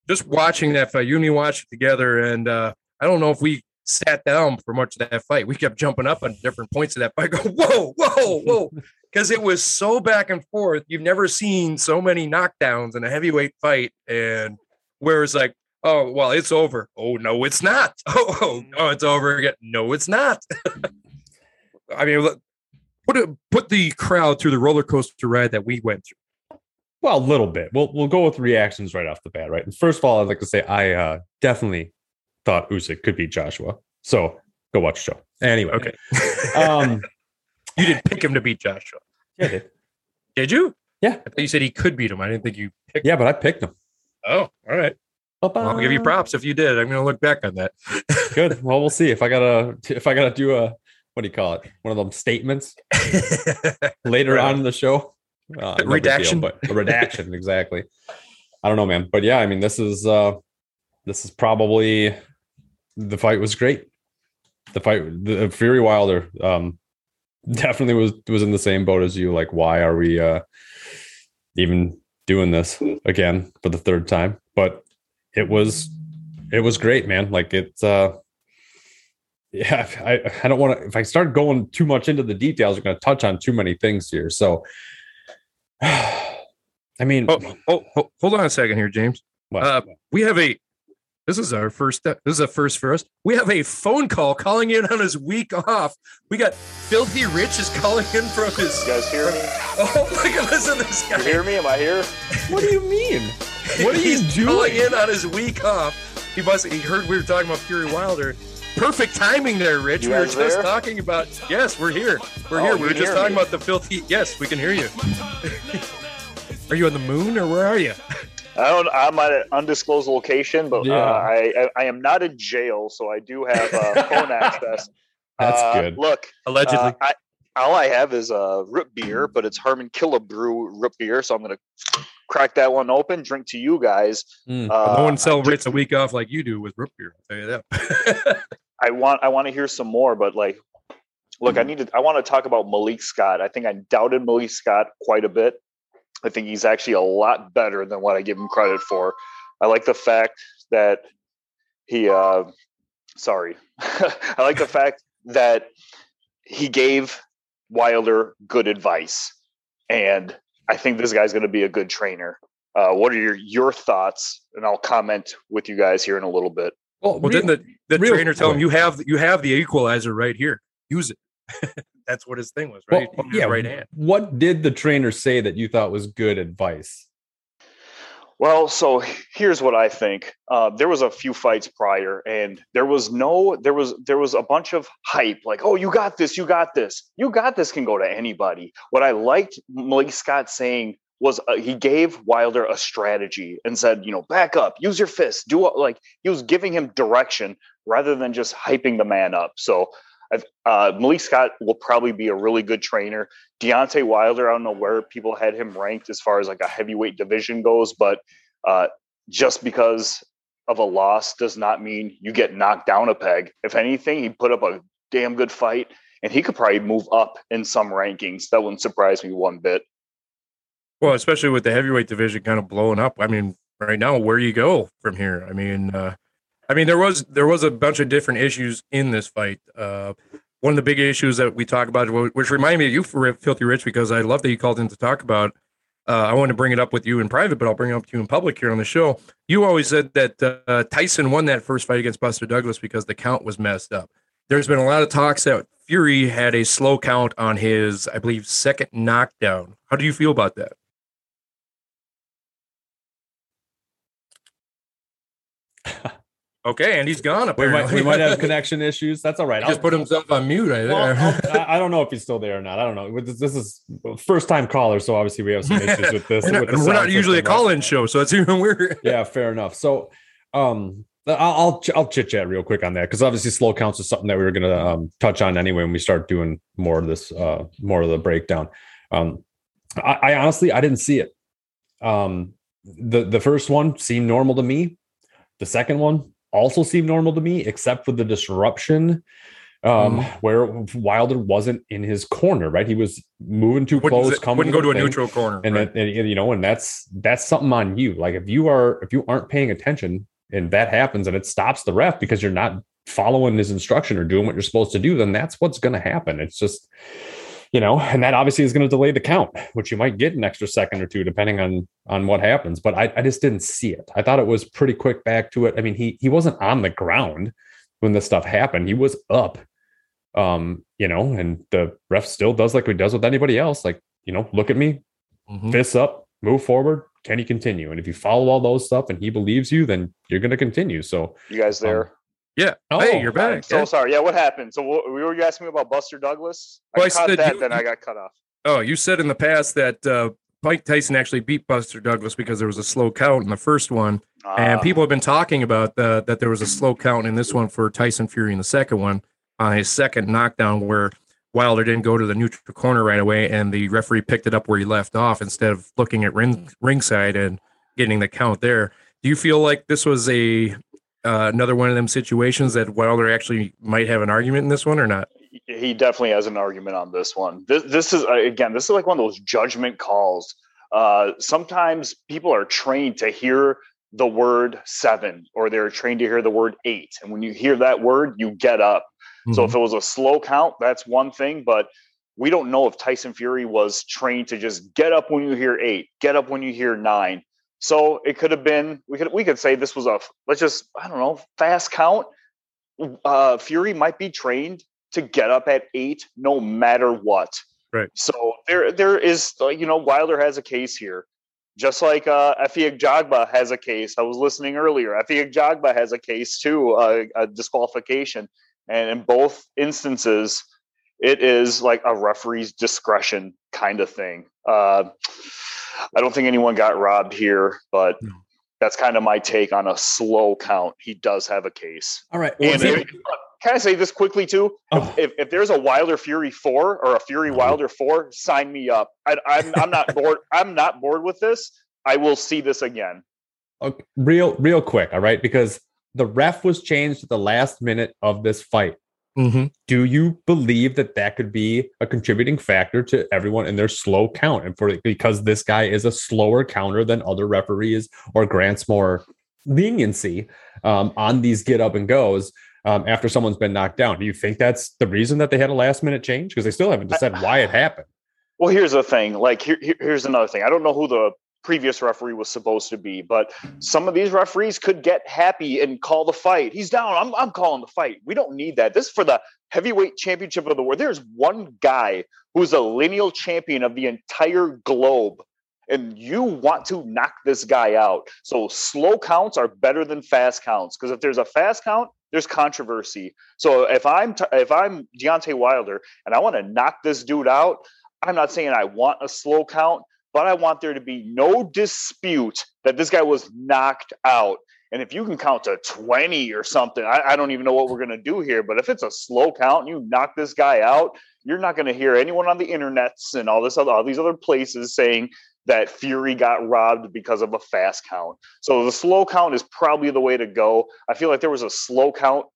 just watching that fight, you and me watched it together, and uh, I don't know if we sat down for much of that fight. We kept jumping up on different points of that fight. Go, whoa, whoa, whoa, because it was so back and forth. You've never seen so many knockdowns in a heavyweight fight, and where it's like, oh, well, it's over. Oh no, it's not. Oh, oh no, it's over again. No, it's not. I mean, put it, put the crowd through the roller coaster ride that we went through. Well, a little bit. We'll we'll go with reactions right off the bat, right? And first of all, I'd like to say I uh, definitely thought Usyk could beat Joshua. So go watch the show. Anyway, Okay, Um, you didn't pick him to beat Joshua, yeah, I did. did you? Yeah. I thought you said he could beat him. I didn't think you picked. yeah, but I picked him. Oh, all right. Well, I'll give you props if you did. I'm going to look back on that. Good. Well, we'll see if I gotta if I gotta do a what do you call it? One of them statements later Right. on in the show. Uh, no big deal, Redaction. but a redaction, exactly. I don't know, man. But yeah, I mean, this is uh this is probably the fight was great. The fight, the Fury Wilder, um, definitely was was in the same boat as you. Like, why are we uh even doing this again for the third time? But it was it was great, man. Like it's uh yeah, I, I don't want to if I start going too much into the details, I'm gonna touch on too many things here. So I mean oh, oh, hold on a second here, James. what? uh, We have a. This is our first. This is a first for us. We have a phone call calling in on his week off. We got Filthy Rich is calling in from his. You guys hear me? Oh, look at listen to this You guy. hear me? Am I here? what do you mean? What are you He's doing? calling in on his week off. He must. He heard we were talking about Fury Wilder. Perfect timing there, Rich. You we were just there? talking about. Yes, we're here. We're Oh, here. We were just talking me. about the filthy. Yes, we can hear you. are you on the moon or where are you? I don't. I'm at an undisclosed location, but Yeah. uh, I, I I am not in jail, so I do have uh, phone access. That's Uh, good. Look, Allegedly. uh, I, all I have is a root beer, but it's Harmon Killebrew root beer, so I'm gonna crack that one open, drink to you guys. Mm. Uh, no one celebrates a week off like you do with root beer. I'll tell you that. I want I want to hear some more, but like, look, I need to. I want to talk about Malik Scott. I think I doubted Malik Scott quite a bit. I think he's actually a lot better than what I give him credit for. I like the fact that he. uh Sorry, I like the fact that he gave Wilder good advice, and I think this guy's going to be a good trainer. Uh, what are your your thoughts? And I'll comment with you guys here in a little bit. well, well, real- didn't the, the real trainer tell him you have you have the equalizer right here? Use it. That's what his thing was, right? His yeah. right hand. What did the trainer say that you thought was good advice? Well, so here's what I think. Uh, there was a few fights prior, and there was no, there was there was a bunch of hype, like, "Oh, you got this, you got this, you got this." Can go to anybody. What I liked Malik Scott saying was uh, he gave Wilder a strategy and said, you know, back up, use your fist, do what, like he was giving him direction rather than just hyping the man up. So. Uh, Malik Scott will probably be a really good trainer. Deontay Wilder, I don't know where people had him ranked as far as like a heavyweight division goes, but uh, just because of a loss does not mean you get knocked down a peg. If anything, he put up a damn good fight, and he could probably move up in some rankings. That wouldn't surprise me one bit. Well, especially with the heavyweight division kind of blowing up. I mean, right now, where you go from here? I mean, uh, I mean, there was there was a bunch of different issues in this fight. Uh, one of the big issues that we talk about, which reminded me of you, for Filthy Rich, because I love that you called in to talk about. Uh, I want to bring it up with you in private, but I'll bring it up to you in public here on the show. You always said that uh, Tyson won that first fight against Buster Douglas because the count was messed up. There's been a lot of talks that Fury had a slow count on his, I believe, second knockdown. How do you feel about that? Okay, and he's gone. We might, we might have connection issues. That's all right. He just put himself on mute right there. I'll- I I don't know if he's still there or not. I don't know. This is first time caller, so obviously we have some issues with this. we're not, we're not usually a right? call-in show, so it's even weird. Yeah, fair enough. So, um, I'll I'll, ch- I'll chit chat real quick on that because obviously slow counts is something that we were gonna um, touch on anyway when we start doing more of this, uh, more of the breakdown. Um, I, I honestly I didn't see it. Um, the the first one seemed normal to me. The second one also seemed normal to me, except for the disruption. Um, where Wilder wasn't in his corner, right? He was moving too Wouldn't, close, coming wouldn't go to a neutral corner. and right. that and, you know and that's that's something on you like if you are if you aren't paying attention and that happens and it stops the ref because you're not following his instruction or doing what you're supposed to do then that's what's going to happen it's just you know and that obviously is going to delay the count which you might get an extra second or two depending on on what happens but I, I just didn't see it i thought it was pretty quick back to it i mean he he wasn't on the ground when this stuff happened he was up um you know and the ref still does like he does with anybody else like you know look at me Mhm. fists up, move forward. Can he continue? And if you follow all those stuff and he believes you, then you're going to continue. So, You guys there? Yeah. Oh, hey, you're I'm back. so Yeah. sorry. Yeah, what happened? So what, were you asking me about Buster Douglas? I Well, I caught said that, you- then I got cut off. Oh, you said in the past that uh, Mike Tyson actually beat Buster Douglas because there was a slow count in the first one, and Ah, people have been talking about the, that there was a slow count in this one for Tyson Fury in the second one on his second knockdown where Wilder didn't go to the neutral corner right away, and the referee picked it up where he left off instead of looking at ring, ringside and getting the count there. Do you feel like this was a uh, another one of them situations that Wilder actually might have an argument in this one or not? he definitely has an argument on this one. This, this is uh, again, this is like one of those judgment calls. Uh, sometimes people are trained to hear the word seven, or they're trained to hear the word eight, and when you hear that word, you get up. So Mm-hmm. if it was a slow count, that's one thing, but we don't know if Tyson Fury was trained to just get up when you hear eight, get up when you hear nine. So it could have been we could we could say this was a let's just I don't know fast count. Uh, Fury might be trained to get up at eight no matter what. Right. So there there is uh, you know Wilder has a case here. Just like uh, Efe Ajagba has a case. I was listening earlier. Efe Ajagba has a case too, uh, a disqualification. And in both instances, it is like a referee's discretion kind of thing. Uh, I don't think anyone got robbed here, but No. that's kind of my take on a slow count. He does have a case. All right. And if, can I say this quickly too? Oh. If, if there's a Wilder Fury four or a Fury oh. Wilder four, sign me up. I, I'm I'm not bored. I'm not bored with this. I will see this again. Okay, real, real quick. All right, because the ref was changed at the last minute of this fight. Mm-hmm. Do you believe that that could be a contributing factor to everyone in their slow count? And for because this guy is a slower counter than other referees or grants more leniency um, on these get up and goes um, after someone's been knocked down. Do you think that's the reason that they had a last minute change? Because they still haven't said why it happened. Well, here's the thing. Like, here, here- here's another thing. I don't know who the previous referee was supposed to be, but some of these referees could get happy and call the fight. He's down. I'm, I'm calling the fight. We don't need that. This is for the heavyweight championship of the world. There's one guy who's a lineal champion of the entire globe. And you want to knock this guy out. So slow counts are better than fast counts. Because if there's a fast count, there's controversy. So if I'm if I'm Deontay Wilder and I want to knock this dude out, I'm not saying I want a slow count, but I want there to be no dispute that this guy was knocked out. And if you can count to 20 or something, I, I don't even know what we're going to do here. But if it's a slow count and you knock this guy out, you're not going to hear anyone on the internets and all this other, all these other places saying that Fury got robbed because of a fast count. So the slow count is probably the way to go. I feel like there was a slow count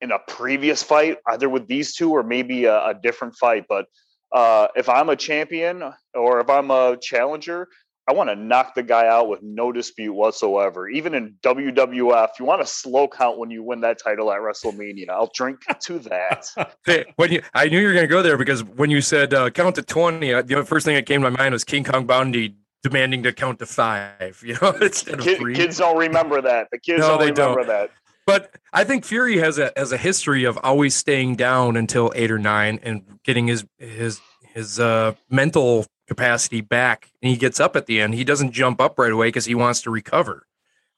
in a previous fight, either with these two or maybe a, a different fight. But uh, if I'm a champion or if I'm a challenger, I want to knock the guy out with no dispute whatsoever. Even in WWF, you want a slow count when you win that title at WrestleMania. I'll drink to that. Hey, when you, I knew you were going to go there because when you said uh, count to twenty, uh, the first thing that came to my mind was King Kong Bundy demanding to count to five. You know, instead of Kid, three. kids don't remember that. The kids No, don't they remember don't. that. But I think Fury has a has a history of always staying down until eight or nine and getting his his his uh, mental capacity back, and he gets up at the end. He doesn't jump up right away because he wants to recover.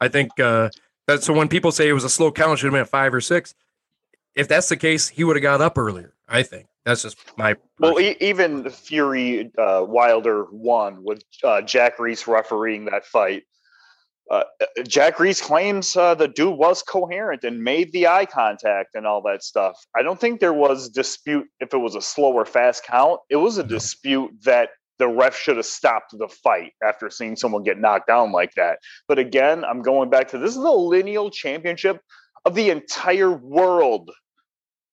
I think uh, that so when people say it was a slow count, it should have been at five or six. If that's the case, he would have got up earlier. I think that's just my Well, e- even Fury uh, Wilder won with uh, Jack Reiss refereeing that fight. Uh, Jack Reiss claims uh, the dude was coherent and made the eye contact and all that stuff. I don't think there was dispute if it was a slow or fast count. It was a dispute that the ref should have stopped the fight after seeing someone get knocked down like that. But again, I'm going back to this is the lineal championship of the entire world.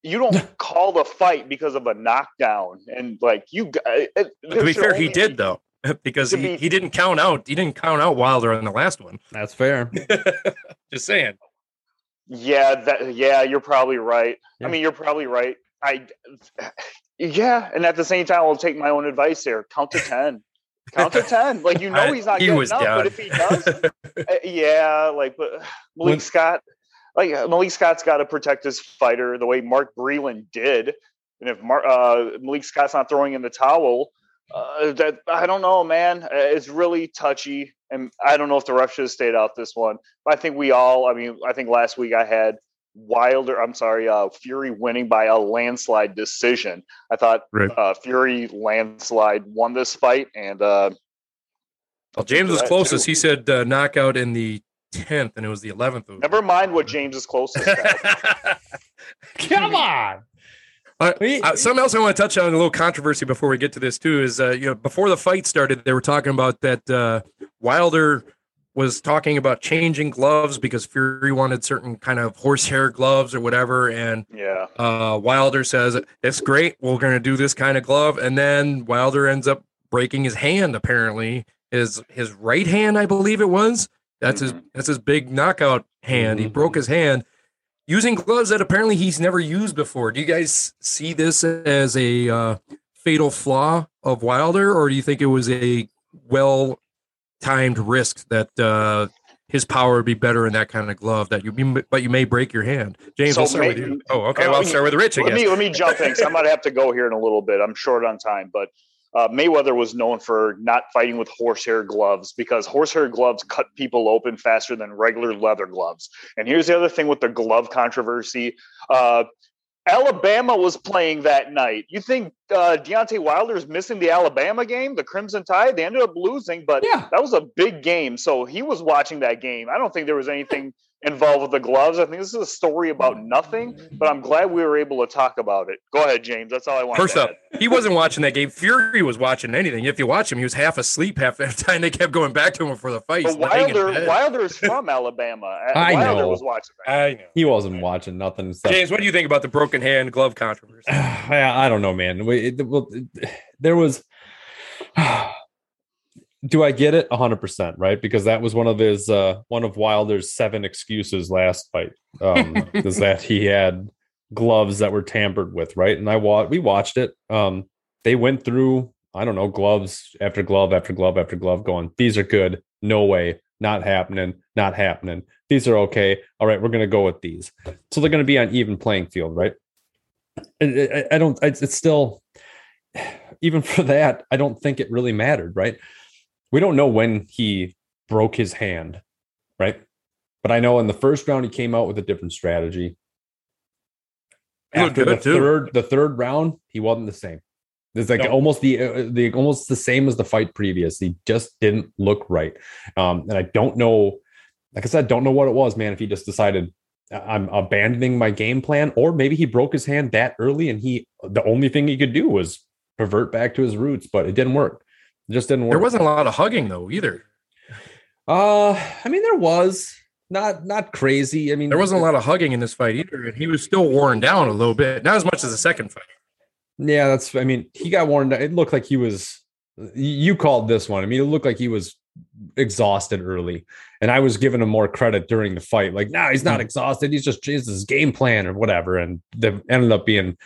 You don't call the fight because of a knockdown, and like you. it- to be fair, he did though because he, be- he didn't count out. He didn't count out Wilder on the last one. That's fair. Just saying. Yeah, that. Yeah, you're probably right. Yeah. I mean, you're probably right. I. Yeah, and at the same time, I'll take my own advice there. Count to ten. Count to ten. Like you know, I- he's not he getting was up, down. but if he does, Uh, yeah, like but Malik When- Scott, like uh, Malik Scott's got to protect his fighter the way Mark Breland did, and if Mar- uh, Malik Scott's not throwing in the towel, uh, that I don't know, man. Uh, It's really touchy, and I don't know if the ref should have stayed out this one. But I think we all. I mean, I think last week I had Wilder. I'm sorry, uh, Fury winning by a landslide decision. I thought Right. uh, Fury landslide won this fight, and uh, Well, James was closest. too. He said uh, knockout in the tenth, and it was the eleventh. never mind what James is closest. Come on. Uh, uh, something else I want to touch on a little controversy before we get to this too is uh, you know before the fight started they were talking about that uh, Wilder was talking about changing gloves because Fury wanted certain kind of horsehair gloves or whatever and Yeah. uh, Wilder says it's great we're going to do this kind of glove and then Wilder ends up breaking his hand apparently his his right hand I believe it was that's his Mhm. that's his big knockout hand he Mhm. broke his hand using gloves that apparently he's never used before. Do you guys see this as a uh, fatal flaw of Wilder or do you think it was a well timed risk that uh, his power would be better in that kind of glove that you but you may break your hand? James So I'll start with you? Oh okay. Well I'll start with Rich I Let me let me jump in I'm gonna have to go here in a little bit. I'm short on time, but uh, Mayweather was known for not fighting with horsehair gloves because horsehair gloves cut people open faster than regular leather gloves. And here's the other thing with the glove controversy. Uh, Alabama was playing that night. You think uh, Deontay Wilder is missing the Alabama game, the Crimson Tide? They ended up losing, but Yeah. that was a big game. So he was watching that game. I don't think there was anything involved with the gloves. I think this is a story about mm-hmm. nothing, but I'm glad we were able to talk about it. Go ahead, James. That's all I want. First to up, he wasn't watching that game. Fury was watching anything. If you watch him, he was half asleep half the time. They kept going back to him for the fight. But He's laying in Wilder. Wilder is from Alabama. I Wilder know. was watching that. I know. He wasn't watching nothing. So. James, what do you think about the broken hand glove controversy? I, I don't know, man. We, it, well, it- there was. Do I get it? hundred percent, right? Because that was one of his, uh, one of Wilder's seven excuses last fight. Um, is that he had gloves that were tampered with, right? And I watched, we watched it. Um, they went through, I don't know, gloves after glove after glove after glove, going, these are good. No way, not happening, not happening. These are okay. All right, we're gonna go with these. So they're gonna be on even playing field, right? I, I, I don't. It's still, even for that, I don't think it really mattered, right? We don't know when he broke his hand, right? But I know in the first round he came out with a different strategy. He After the too. third, the third round, he wasn't the same. It's like No. almost the uh, the almost the same as the fight previous. He just didn't look right, um, and I don't know. Like I said, I don't know what it was, man. If he just decided I'm abandoning my game plan, or maybe he broke his hand that early and he the only thing he could do was revert back to his roots, but it didn't work. It just didn't work. There wasn't a lot of hugging though either. Uh, I mean, there was not not crazy. I mean, There wasn't a lot of hugging in this fight either, and he was still worn down a little bit. Not as much as the second fight. Yeah, that's. I mean, he got worn. down. It looked like he was. You called this one. I mean, it looked like he was exhausted early, and I was giving him more credit during the fight. Like, nah, he's not exhausted. He's just it's his game plan or whatever. And the ended up being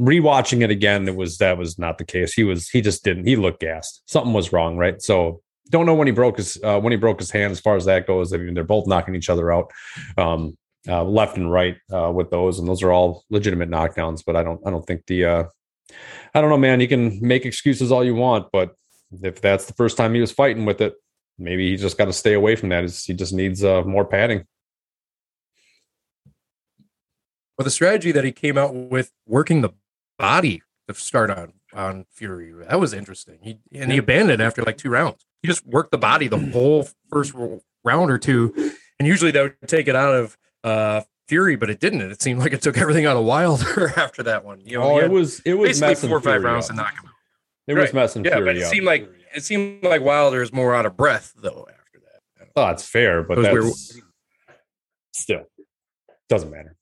rewatching it again. It was that was not the case. He was he just didn't. He looked gassed. Something was wrong, right? So don't know when he broke his uh, when he broke his hand. As far as that goes, I mean, they're both knocking each other out. Um, uh, left and right uh, with those, and those are all legitimate knockdowns. But I don't, I don't think the, uh, I don't know, man. You can make excuses all you want, but if that's the first time he was fighting with it, maybe he just got to stay away from that. He just needs uh, more padding. But the strategy that he came out with, working the body to start on on Fury, that was interesting. He and he abandoned after like two rounds. He just worked the body the whole first round or two, and usually that would take it out of uh, Fury, but it didn't. It seemed like it took everything out of Wilder after that one. You know, Oh, it was it was basically four or five rounds up. to knock him out. It was Right. messing Yeah, Fury but it up. seemed like it seemed like Wilder is more out of breath though after that. oh, it's fair, but that's still doesn't matter.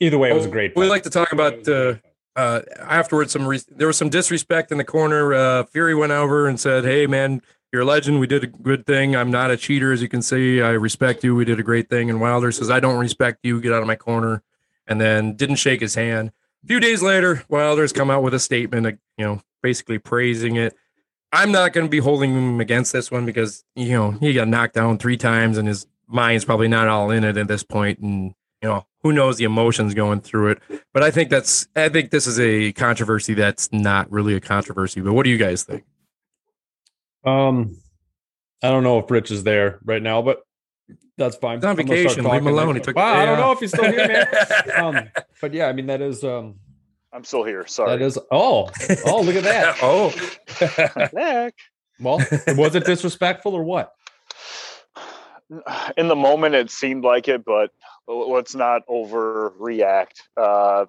Either way, it was a Oh, great. we fight. like to talk about, uh, uh, afterwards some re- there was some disrespect in the corner. Uh, Fury went over and said, "Hey man, you're a legend. We did a good thing. I'm not a cheater, as you can see. I respect you. We did a great thing." And Wilder says, "I don't respect you. Get out of my corner." And then didn't shake his hand. A few days later, Wilder's come out with a statement, uh, you know, basically praising it. I'm not going to be holding him against this one because you know he got knocked down three times and his mind's probably not all in it at this point, and you know who knows the emotions going through it. But I think that's I think this is a controversy that's not really a controversy. But what do you guys think? Um, I don't know if Rich is there right now, but that's fine. He's on I'm gonna start vacation. Leave him alone. He took Wow, I don't know if he's still here, man. um, but yeah, I mean that is um I'm still here. Sorry. that is oh oh look at that. oh, Back. Well, was it disrespectful or what? in the moment it seemed like it but let's not overreact. Uh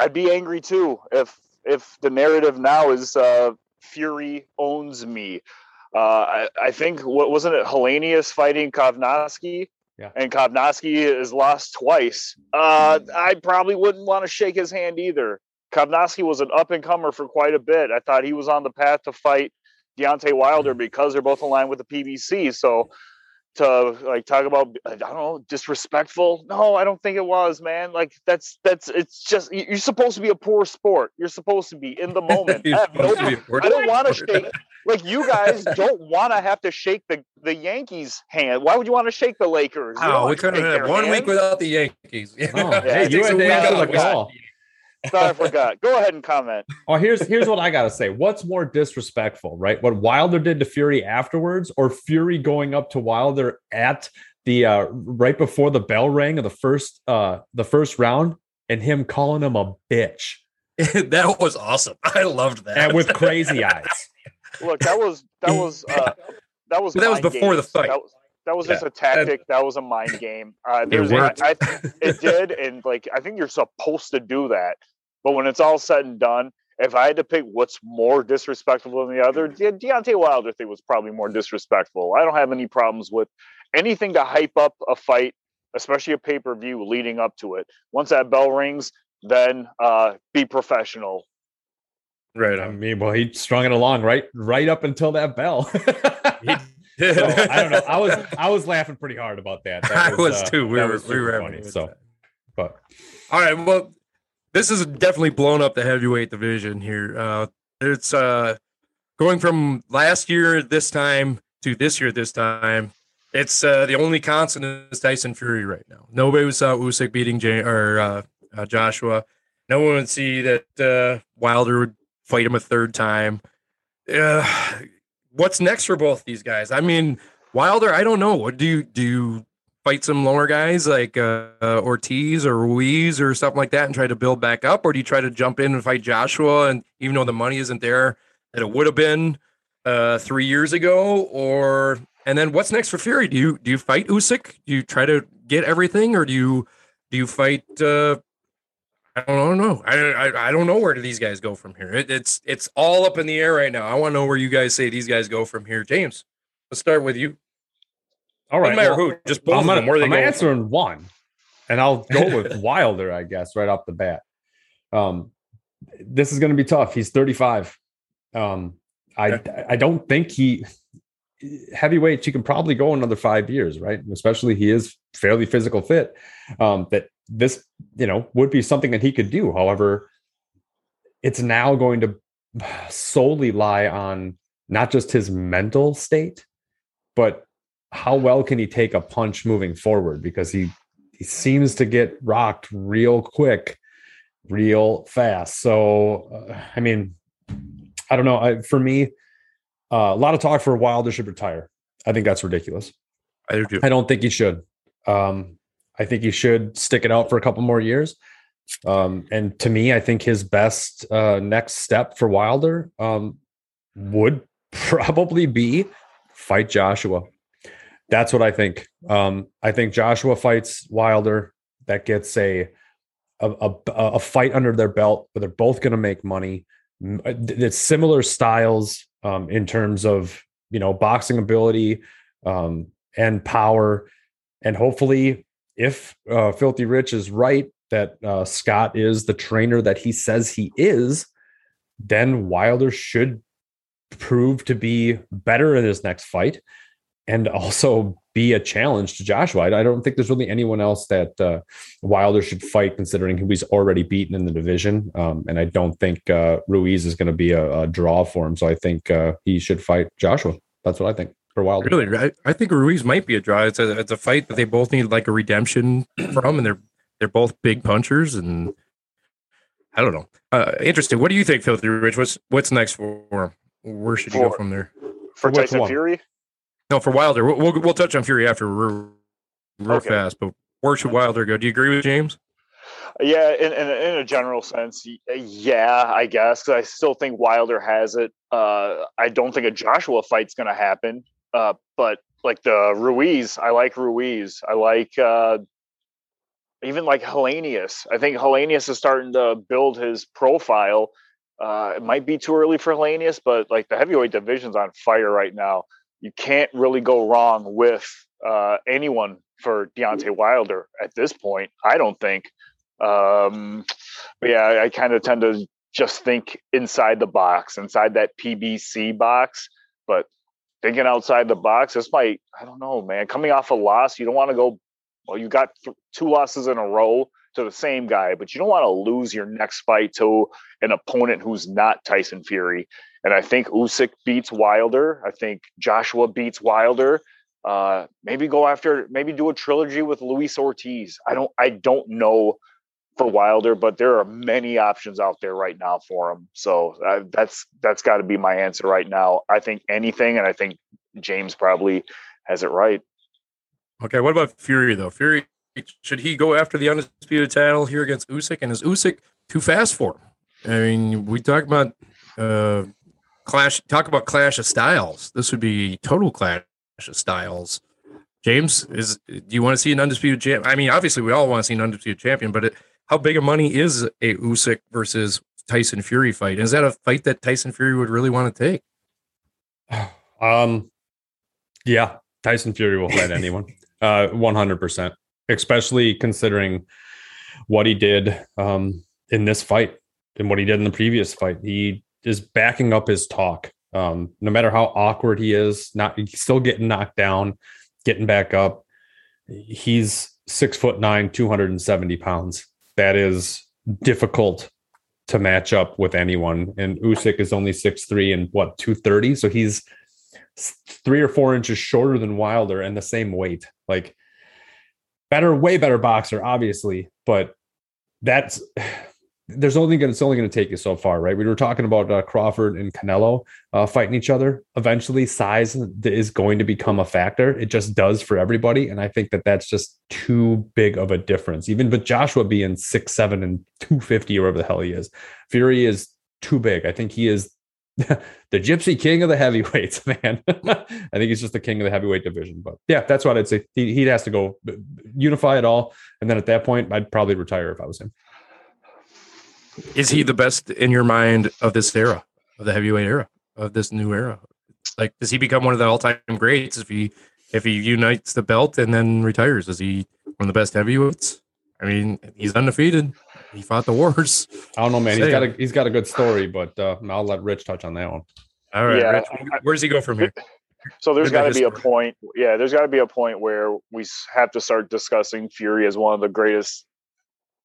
i'd be angry too if if the narrative now is uh fury owns me. Uh i, I think what wasn't it Helenius fighting Kownacki Yeah. and Kownacki is lost twice. Uh i probably wouldn't want to shake his hand either. Kownacki was an up and comer for quite a bit. I thought he was on the path to fight Deontay Wilder because they're both aligned with the PBC. So to like talk about I don't know disrespectful. No, I don't think it was, man. Like that's that's it's just you- you're supposed to be a poor sport. You're supposed to be in the moment. I, have no- supposed to be a poor I don't want to shake like you guys don't want to have to shake the the Yankees hand. Why would you want to shake the Lakers? Oh, we couldn't have their one week without the Yankees. Oh, Yeah, hey, you takes had a to week answer off. the call. Sorry, I forgot. Go ahead and comment. Oh, here's here's what I gotta say. What's more disrespectful, right? What Wilder did to Fury afterwards, or Fury going up to Wilder at the uh right before the bell rang of the first uh the first round and him calling him a bitch. that was awesome. I loved that. And with crazy eyes. Look, that was that was uh, that was that was before games. the fight. That was, that was yeah. just a tactic. That was a mind game. Uh, it worked. I, I, it did, and like I think you're supposed to do that. But when it's all said and done, if I had to pick what's more disrespectful than the other, De- Deontay Wilder thing was probably more disrespectful. I don't have any problems with anything to hype up a fight, especially a pay per view leading up to it. Once that bell rings, then uh, be professional. Right. I mean, well, he strung it along right, right up until that bell. so, I don't know. I was, I was laughing pretty hard about that. that was, I was uh, too. We were, we were funny. So, but all right. Well, this is definitely blown up the heavyweight division here. Uh, it's uh, going from last year this time to this year this time. It's uh, the only constant is Tyson Fury right now. Nobody saw Usyk beating or uh, uh, Joshua. No one would see that uh, Wilder would fight him a third time. What's next for both these guys? I mean, Wilder, I don't know. What do you do? You fight some lower guys like uh, uh, Ortiz or Ruiz or something like that and try to build back up, or do you try to jump in and fight Joshua? And even though the money isn't there that it would have been uh, three years ago, or and then what's next for Fury? Do you do you fight Usyk? Do you try to get everything, or do you do you fight? Uh, I don't know. I, I I don't know where do these guys go from here. It, it's it's all up in the air right now. I want to know where you guys say these guys go from here. James, let's start with you. All right. No matter well, who, just both I'm, gonna, I'm answering one, and I'll go with Wilder, I guess, right off the bat. Um, this is going to be tough. He's 35. Um, I I don't think he heavyweight. He can probably go another five years, right? Especially he is fairly physical fit. Um, that this you know would be something that he could do. However, it's now going to solely lie on not just his mental state, but how well can he take a punch moving forward? Because he he seems to get rocked real quick, real fast. So, uh, I mean, I don't know. I, for me, uh, a lot of talk for Wilder should retire. I think that's ridiculous. I do. I don't think he should. Um, I think he should stick it out for a couple more years. Um, and to me, I think his best uh, next step for Wilder um, would probably be fight Joshua. That's what I think. Um, I think Joshua fights Wilder. That gets a a, a, a fight under their belt, but they're both going to make money. Uh, it's similar styles um, in terms of you know boxing ability um, and power, and hopefully, if uh, Filthy Rich is right that uh, Scott is the trainer that he says he is, then Wilder should prove to be better in his next fight and also be a challenge to Joshua. I, don't think there's really anyone else that uh, Wilder should fight, considering he's already beaten in the division. Um, and I don't think uh, Ruiz is going to be a, a, draw for him. So I think uh, he should fight Joshua. That's what I think for Wilder. Really, I, I think Ruiz might be a draw. It's a it's a fight that they both need like a redemption from, and they're they're both big punchers, and I don't know. Uh, interesting. What do you think, Filthy Rich? What's what's next for him? Where should he go from there? For, for Tyson one? Fury? No, for Wilder, we'll we'll, we'll touch on Fury after real, real okay. fast. But where should Wilder go? Do you agree with James? Yeah, in, in, in a general sense, yeah, I guess. Because I still think Wilder has it. Uh, I don't think a Joshua fight's going to happen. Uh, but like the Ruiz, I like Ruiz. I like uh, even like Helenius. I think Helenius is starting to build his profile. Uh, it might be too early for Helenius, but like the heavyweight division's on fire right now you can't really go wrong with uh, anyone for Deontay Wilder at this point. I don't think. Um, but yeah, I, I kind of tend to just think inside the box, inside that PBC box. But thinking outside the box, this might, I don't know, man. Coming off a loss, you don't want to go, well, you got th- two losses in a row to the same guy, but you don't want to lose your next fight to an opponent who's not Tyson Fury. And I think Usyk beats Wilder. I think Joshua beats Wilder. Uh, maybe go after, maybe do a trilogy with Luis Ortiz. I don't, I don't know for Wilder, but there are many options out there right now for him. So uh, that's that's got to be my answer right now. I think anything, and I think James probably has it right. Okay, what about Fury though? Fury should he go after the undisputed title here against Usyk? And is Usyk too fast for him? I mean, we talk about uh, clash. Talk about clash of styles. This would be total clash of styles. James, is do you want to see an undisputed champ? I mean, obviously, we all want to see an undisputed champion, but it, how big of money is a Usyk versus Tyson Fury fight? Is that a fight that Tyson Fury would really want to take? Um, yeah, Tyson Fury will fight anyone. Uh, one hundred percent, especially considering what he did um in this fight and what he did in the previous fight. He is backing up his talk. Um, no matter how awkward he is, not still getting knocked down, getting back up. He's six foot nine, 270 pounds. That is difficult to match up with anyone. And Usyk is only six three and what, 230? So he's three or four inches shorter than Wilder and the same weight. Like better, way better boxer, obviously, but that's there's only going it's only going to take you so far, right? We were talking about uh, Crawford and Canelo uh, fighting each other. Eventually, size is going to become a factor. It just does for everybody, and I think that that's just too big of a difference. Even with Joshua being six seven and two fifty or whatever the hell he is, Fury is too big. I think he is the Gypsy King of the heavyweights, man. I think he's just the king of the heavyweight division. But yeah, that's what I'd say. He, he has to go uh, unify it all, and then at that point, I'd probably retire if I was him. Is he the best in your mind of this era, of the heavyweight era, of this new era? Like, does he become one of the all-time greats if he if he unites the belt and then retires? Is he one of the best heavyweights? I mean, he's undefeated. He fought the wars. I don't know, man. He's got a he's got a good story, but uh, I'll let Rich touch on that one. All right, yeah. Rich, where does he go from here? So there's got to be a point. Yeah, there's got to be a point where we have to start discussing Fury as one of the greatest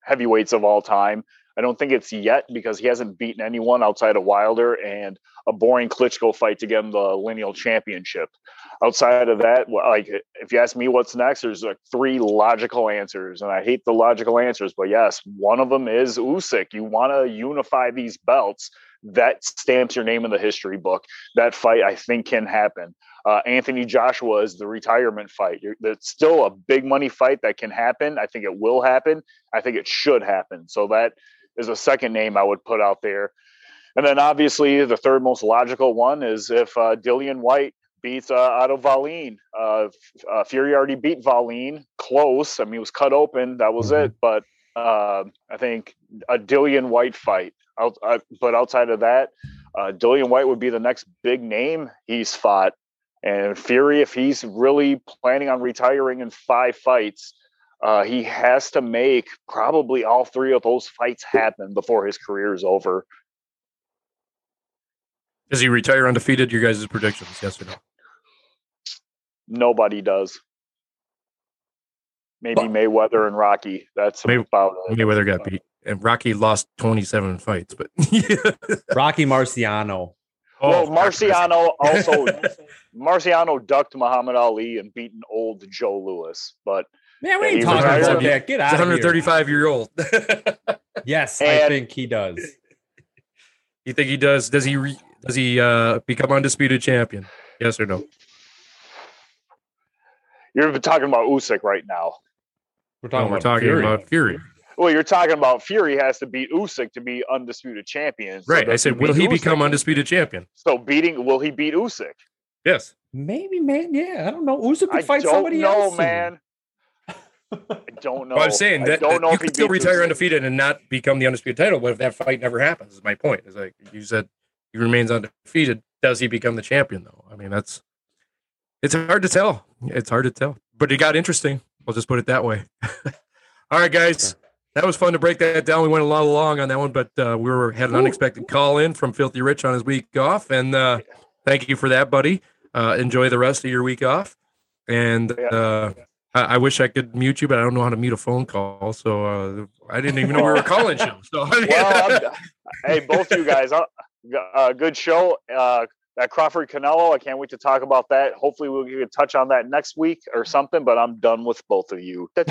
heavyweights of all time. I don't think it's yet because he hasn't beaten anyone outside of Wilder and a boring Klitschko fight to get him the lineal championship. Outside of that, like if you ask me what's next, there's like three logical answers, and I hate the logical answers, but yes, one of them is Usyk. You want to unify these belts. That stamps your name in the history book. That fight, I think, can happen. Uh, Anthony Joshua is the retirement fight. You're, that's still a big money fight that can happen. I think it will happen. I think it should happen. So that is a second name I would put out there. And then obviously the third most logical one is if uh, Dillian Whyte beats uh, Otto Wallin. Uh, uh, Fury already beat Wallin close. I mean, it was cut open. That was mm-hmm. it. But uh, I think a Dillian Whyte fight. Out, uh, but outside of that, uh, Dillian Whyte would be the next big name he's fought. And Fury, if he's really planning on retiring in five fights, uh, he has to make probably all three of those fights happen before his career is over. Does he retire undefeated? Your guys' predictions, yes or no? Nobody does. Maybe Mayweather and Rocky. That's May- about it. Mayweather got beat, and Rocky lost twenty-seven fights. But Rocky Marciano. Oh, well, Marciano also Marciano ducked Muhammad Ali and beaten old Joe Louis, but Man, we ain't talking about that. Get out. 135 year old. yes, and I think he does. You think he does? Does he? Re, does he uh, become undisputed champion? Yes or no? You're talking about Usyk right now. We're talking, no, we're talking Fury. about Fury. Well, you're talking about Fury has to beat Usyk to be undisputed champion. So right. I said, will he Usyk? become undisputed champion? So beating, will he beat Usyk? Yes. Maybe, man. Yeah, I don't know. Usyk could I fight somebody know, else. man. I don't know. Well, I'm saying that, that you could still retire Usyk. undefeated and not become the undisputed title. But if that fight never happens, is my point. Is like you said, he remains undefeated. Does he become the champion though? I mean, that's it's hard to tell. It's hard to tell. But it got interesting. I'll just put it that way. All right, guys. That was fun to break that down. We went a lot along on that one, but uh, we were had an unexpected call in from Filthy Rich on his week off, and uh, thank you for that, buddy. Uh, enjoy the rest of your week off, and uh, I, I, wish I could mute you, but I don't know how to mute a phone call. So uh, I didn't even know we were calling you. So well, hey, both you guys, uh, good show. Uh, that Crawford Canelo, I can't wait to talk about that. Hopefully, we'll get a touch on that next week or something. But I'm done with both of you. oh,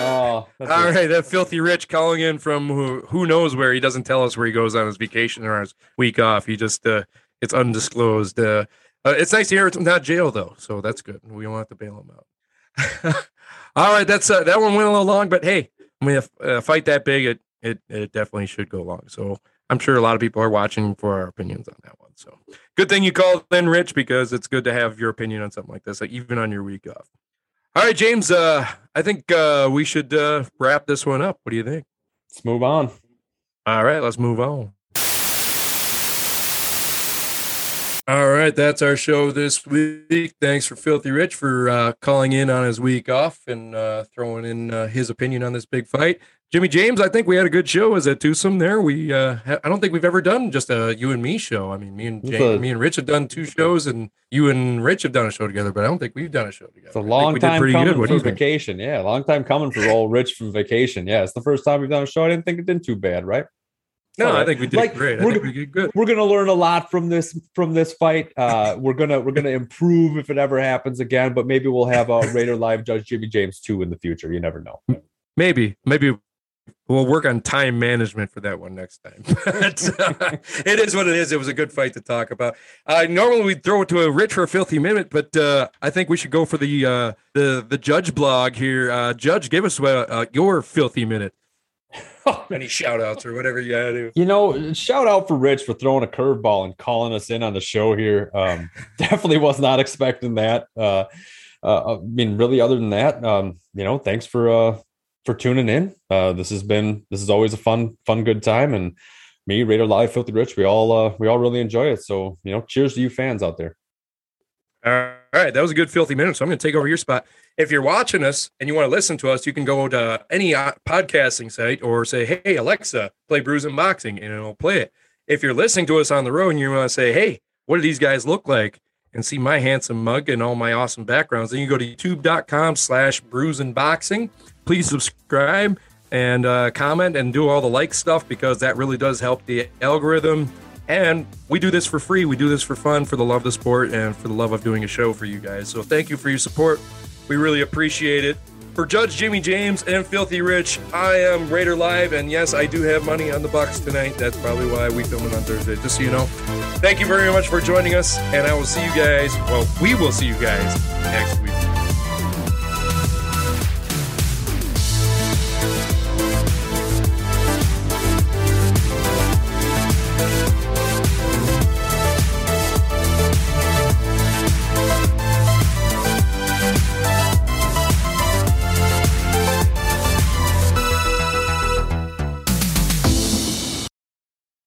all right, that filthy rich calling in from who, who knows where. He doesn't tell us where he goes on his vacation or his week off. He just uh, it's undisclosed. Uh, uh, it's nice to hear it's not jail though, so that's good. We don't have to bail him out. All right, that's uh, that one went a little long, but hey, I mean, if a fight that big, it it it definitely should go long. So I'm sure a lot of people are watching for our opinions on that one. So good thing you called in, Rich, because it's good to have your opinion on something like this, like even on your week off. All right, James. Uh, I think uh, we should uh, wrap this one up. What do you think? Let's move on. All right, let's move on. All right, that's our show this week. Thanks for Filthy Rich for uh, calling in on his week off and uh, throwing in uh, his opinion on this big fight. Jimmy James, I think we had a good show as a twosome there. We, uh, I don't think we've ever done just a you and me show. I mean, me and James, me and Rich have done two shows, and you and Rich have done a show together. But I don't think we've done a show together. It's a long time pretty coming What do for you think? vacation. Yeah, long time coming for old Rich from vacation. Yeah, it's the first time we've done a show. I didn't think it did too bad, right? No, All I think we did Like, great. I we're- think we did good. We're gonna learn a lot from this from this fight. Uh, we're gonna we're gonna improve if it ever happens again. But maybe we'll have a Raider Live Judge Jimmy James too in the future. You never know. Maybe, maybe we'll work on time management for that one next time. But, uh, it is what it is. It was a good fight to talk about. Uh, normally we'd throw it to a rich for a filthy minute, but uh, I think we should go for the uh, the the judge blog here. Uh, judge, give us uh, uh, your filthy minute. Any shout outs or whatever you gotta do. You know, shout out for Rich for throwing a curveball and calling us in on the show here. Um, definitely was not expecting that. Uh, uh, I mean, really, other than that, um, you know, thanks for uh, for tuning in. Uh, this has been this is always a fun, fun, good time, and me, Raider Live, Filthy Rich, we all uh, we all really enjoy it. So, you know, cheers to you fans out there. All right, that was a good filthy minute. So I'm going to take over your spot. If you're watching us and you want to listen to us, you can go to any uh, podcasting site or say, "Hey Alexa, play Brews and Boxing," and it'll play it. If you're listening to us on the road and you want to say, "Hey, what do these guys look like?" and see my handsome mug and all my awesome backgrounds, then you go to youtube.com/slash Brews and Boxing. Please subscribe and uh, comment and do all the like stuff because that really does help the algorithm. And we do this for free. We do this for fun, for the love of the sport, and for the love of doing a show for you guys. So thank you for your support. We really appreciate it. For Judge Jimmy James and Filthy Rich, I am Raider Live, and yes, I do have money on the Bucks tonight. That's probably why we film it on Thursday, just so you know. Thank you very much for joining us, and I will see you guys. Well, we will see you guys next week.